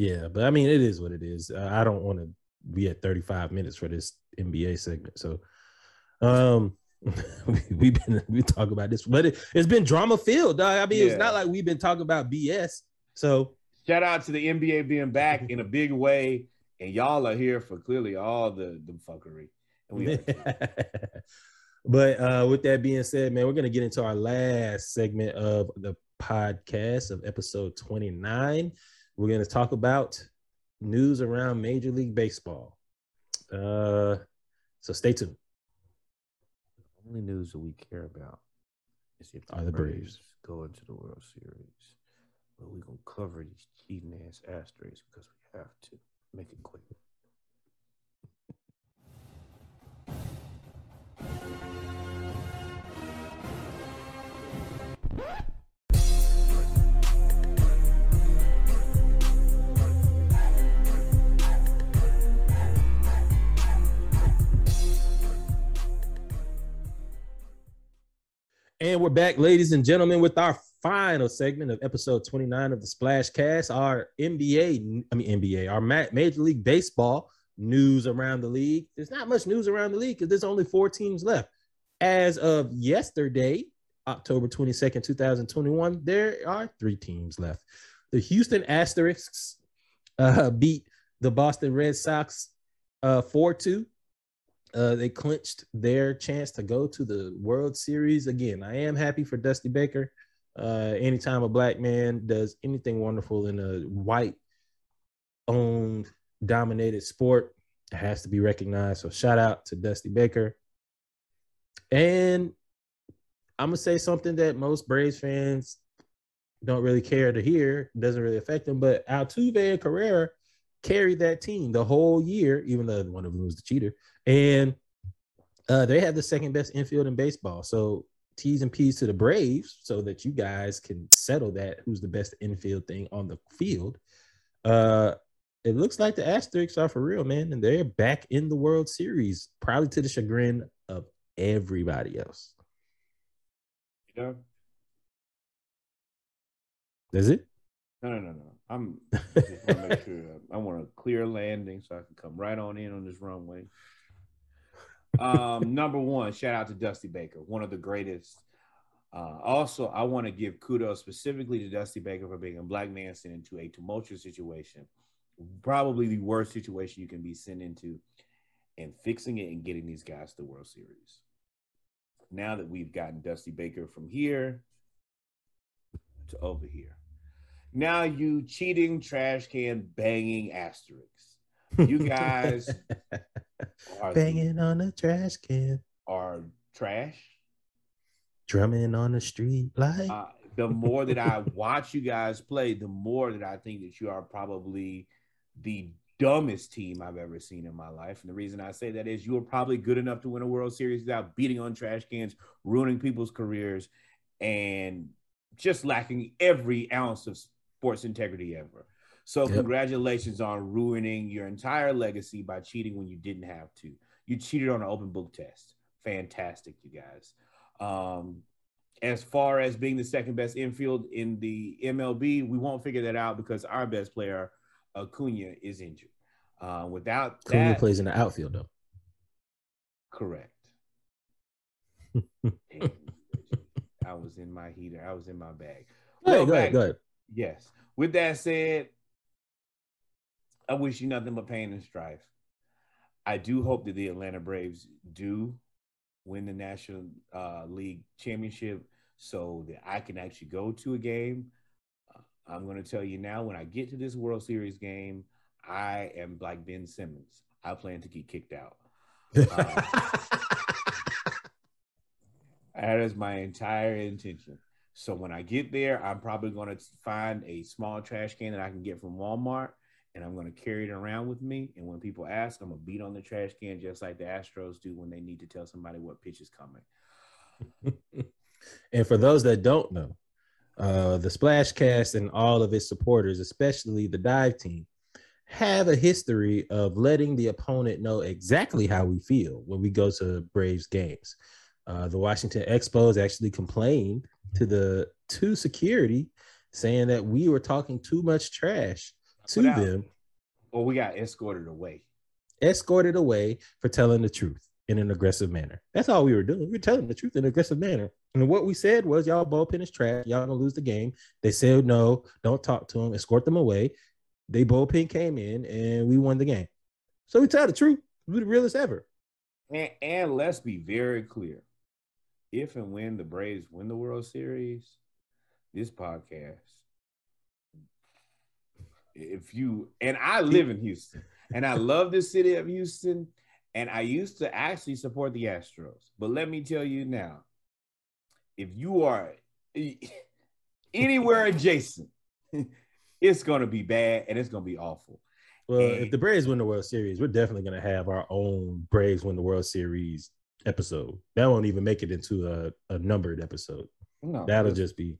Yeah, but I mean, it is what it is. I don't want to be at 35 minutes for this NBA segment. So, um, we, we've been we talk about this, but it, it's been drama filled. Dog. I mean, Yeah. it's not like we've been talking about BS. So, Shout out to the NBA being back in a big way, and y'all are here for clearly all the the fuckery. And we but uh, with that being said, man, we're gonna get into our last segment of the podcast of episode 29. We're gonna talk about news around Major League Baseball. Uh, so stay tuned. The only news that we care about is if Are the Braves. go into the World Series. But we're gonna cover these cheating ass asterisks because we have to make it quick. And we're back, ladies and gentlemen, with our final segment of episode 29 of the Splash Cast, our NBA, I mean NBA, our Major League Baseball news around the league. There's not much news around the league because there's only four teams left. As of yesterday, October 22nd, 2021, there are three teams left. The Houston Asterisks uh, beat the Boston Red Sox uh, 4-2 uh, they clinched their chance to go to the World Series again. I am happy for Dusty Baker. Uh, anytime a black man does anything wonderful in a white owned dominated sport, it has to be recognized. So shout out to Dusty Baker. And I'm gonna say something that most Braves fans don't really care to hear, doesn't really affect them, but Altuve and Correa carried that team the whole year, even though one of them was the cheater. And uh, they have the second best infield in baseball. So T's and P's to the Braves so that you guys can settle that who's the best infield thing on the field. Uh, it looks like the Asterisks are for real, man, and they're back in the World Series, probably to the chagrin of everybody else. You know? Is it? No, no, no, no. I'm just want to make sure I want a clear landing so I can come right on in on this runway. Um, number one, shout out to Dusty Baker, one of the greatest. Uh, also, I want to give kudos specifically to Dusty Baker for being a black man sent into a tumultuous situation, probably the worst situation you can be sent into, and fixing it and getting these guys to the World Series. Now that we've gotten Dusty Baker from here to over here. Now you cheating trash can banging asterisks. You guys are banging on the trash can, are trash. drumming on the street light. Uh, the more that I watch you guys play, the more that I think that you are probably the dumbest team I've ever seen in my life. And the reason I say that is you are probably good enough to win a World Series without beating on trash cans, ruining people's careers, and just lacking every ounce of sports integrity ever. So Yep. congratulations on ruining your entire legacy by cheating when you didn't have to. You cheated on an open book test. Fantastic, you guys. Um, as far as being the second best infield in the MLB, we won't figure that out because our best player, Acuna, is injured. Uh, without Cunha that, plays in the outfield though. Correct. Damn, I was in my heater. I was in my bag. Go Well, ahead, go ahead, go ahead. Yes. With that said, I wish you nothing but pain and strife. I do hope that the Atlanta Braves do win the National uh, League championship so that I can actually go to a game. Uh, I'm going to tell you now when I get to this World Series game, I am like Ben Simmons. I plan to get kicked out. That is my entire intention. So when I get there, I'm probably going to find a small trash can that I can get from Walmart, and I'm going to carry it around with me. And when people ask, I'm going to beat on the trash can just like the Astros do when they need to tell somebody what pitch is coming. and for those that don't know, uh, the Splashcast and all of its supporters, especially the dive team, have a history of letting the opponent know exactly how we feel when we go to Braves games. Uh, the Washington Expos actually complained to the to security, saying that we were talking too much trash to Without- them, Or we got escorted away. escorted away for telling the truth in an aggressive manner. That's all we were doing. We were telling the truth in an aggressive manner. And what we said was, y'all bullpen is trash. Y'all gonna lose the game. They said no, don't talk to them, escort them away. They bullpen came in and we won the game. So we tell the truth. We the realest ever. And, and let's be very clear. If and when the Braves win the World Series, this podcast, if you and I live in Houston and I love the city of Houston, and I used to actually support the Astros. But let me tell you now, if you are anywhere adjacent, it's gonna be bad and it's gonna be awful. Well, Hey. if the Braves win the World Series, we're definitely gonna have our own Braves win the World Series episode. That won't even make it into a, a numbered episode. No, That'll just be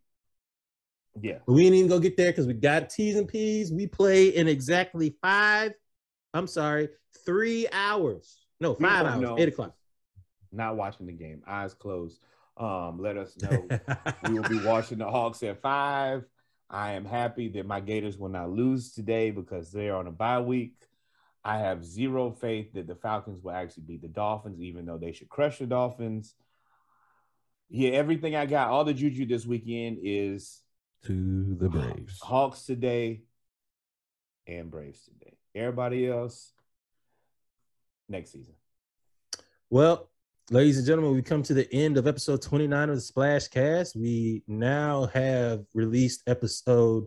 yeah. But we ain't even gonna get there because we got T's and P's. We play in exactly five. I'm sorry, three hours. No, five hours. Eight o'clock. Not watching the game, eyes closed. Um, let us know. we will be watching the Hawks at five. I am happy that my Gators will not lose today because they're on a bye week. I have zero faith that the Falcons will actually beat the Dolphins, even though they should crush the Dolphins. Yeah, everything I got, all the juju this weekend is to the Braves. Hawks today and Braves today. Everybody else next season. Well, ladies and gentlemen, we come to the end of episode 29 of the Splash Cast. We now have released episode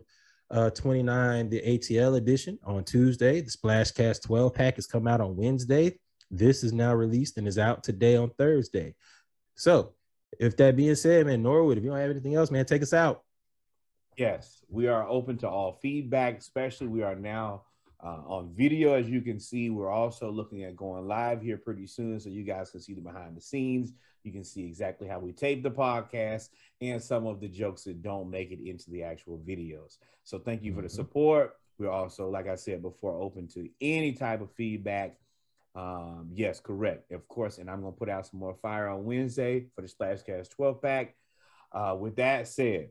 uh, 29, the ATL edition, on Tuesday. The Splashcast 12 pack has come out on Wednesday. This is now released and is out today on Thursday. So, if that being said, man, Norwood, if you don't have anything else, man, take us out. Yes, we are open to all feedback, especially we are now uh, on video. As you can see, we're also looking at going live here pretty soon so you guys can see the behind the scenes. You can see exactly how we tape the podcast and some of the jokes that don't make it into the actual videos. So thank you for the Mhm. support. We're also, like I said before, open to any type of feedback. Um, yes, correct. Of course, and I'm going to put out some more fire on Wednesday for the Splashcast 12 pack. Uh, with that said,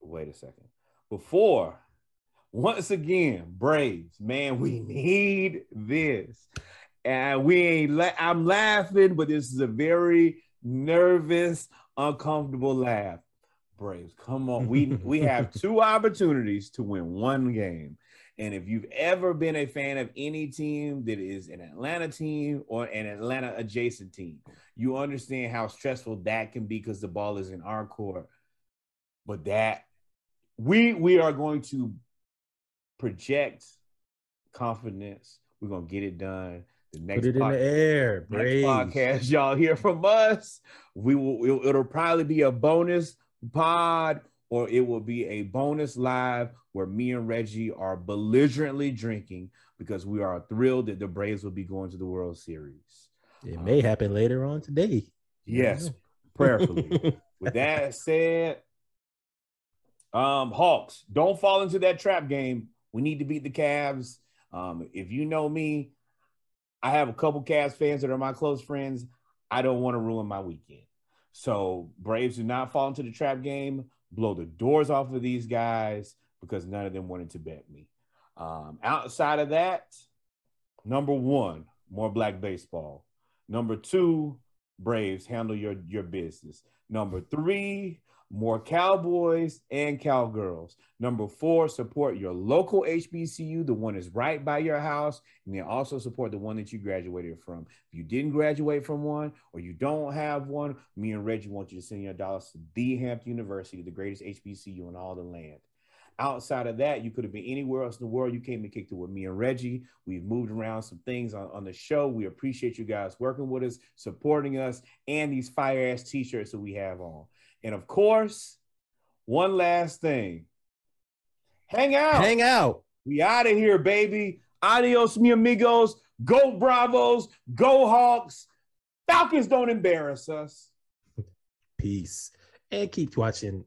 wait a second. Before, once again, Braves, man, we need this. And we ain't, la- I'm laughing, but this is a very nervous, uncomfortable laugh. Braves, come on. We we have two opportunities to win one game. And if you've ever been a fan of any team that is an Atlanta team or an Atlanta adjacent team, you understand how stressful that can be because the ball is in our court. But that we we are going to project confidence. We're gonna get it done. The next Put it in the air, next Braves. podcast y'all hear from us. We will. It'll, it'll probably be a bonus pod, or it will be a bonus live where me and Reggie are belligerently drinking because we are thrilled that the Braves will be going to the World Series. It may happen later on today. Yes, prayerfully. With that said, um, Hawks, don't fall into that trap game. We need to beat the Cavs. Um, if you know me, I have a couple Cavs fans that are my close friends. I don't want to ruin my weekend. So Braves do not fall into the trap game. Blow the doors off of these guys because none of them wanted to bet me. Um, outside of that, number one, more black baseball. Number two, Braves handle your your business. Number three, more cowboys and cowgirls. Number four, support your local HBCU, the one is right by your house, and then also support the one that you graduated from. If you didn't graduate from one or you don't have one, me and Reggie want you to send your dollars to the Hampton University, the greatest HBCU in all the land. Outside of that, you could have been anywhere else in the world. You came and kicked it with me and Reggie. We've moved around some things on, on the show. We appreciate you guys working with us, supporting us, and these fire ass t shirts that we have on. And of course, one last thing hang out. Hang out. We out of here, baby. Adios, mi amigos. Go Bravos. Go Hawks. Falcons don't embarrass us. Peace. And keep watching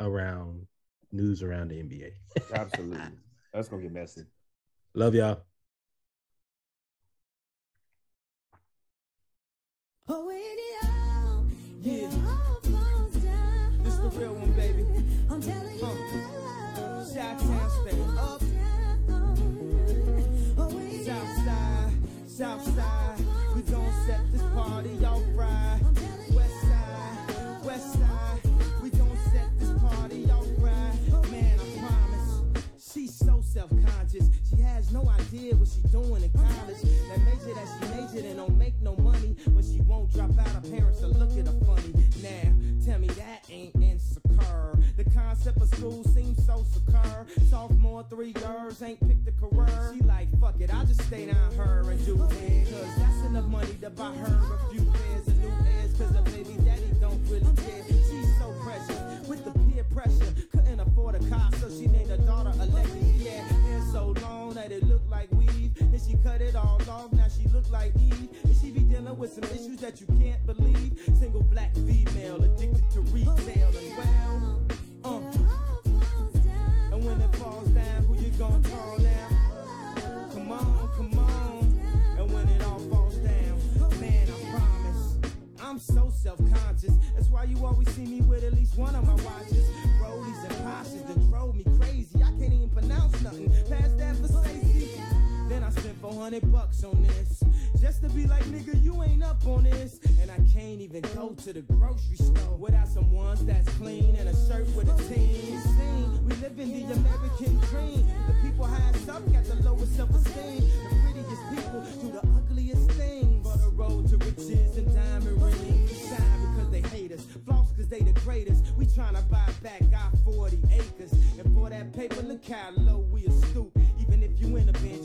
around news around the NBA. Absolutely. That's going to get messy. Love y'all. Southside, we gon' set this party off right. I'm. West side, West side, we gon' set this party off right. Man, I promise. She's so self-conscious. She has no idea what she's doing in college. That major that she majored in don't make no money, but she won't drop out. of parents concept of school seems so secure. Sophomore, three years, ain't picked a career. She like, fuck it, I'll just stay down her and do it. Cause that's enough money to buy her a few pairs of new ears. Cause her baby daddy don't really care. She's so precious with the peer pressure. Couldn't afford a car, so she named her daughter Alexis. Yeah, hair so long that it looked like weave. And she cut it all off, now she look like Eve. And she be dealing with some issues that you can't believe. Single black female addicted to retail and well. So self-conscious. That's why you always see me with at least one of my watches. Rollies and Porsches that drove me crazy. I can't even pronounce nothing past that for safety. Then I spent 400 bucks on this. Just to be like, nigga, you ain't up on this. And I can't even go to the grocery store without some ones that's clean and a shirt with a team. Scene. We live in the American dream. The people highest up got the lowest self-esteem. The prettiest people do the ugliest road to riches and diamond rings. We shine because they hate us, floss because they the greatest. We tryna buy back our 40 acres. And for that paper, look how low we are stoop. Even if you in a bin,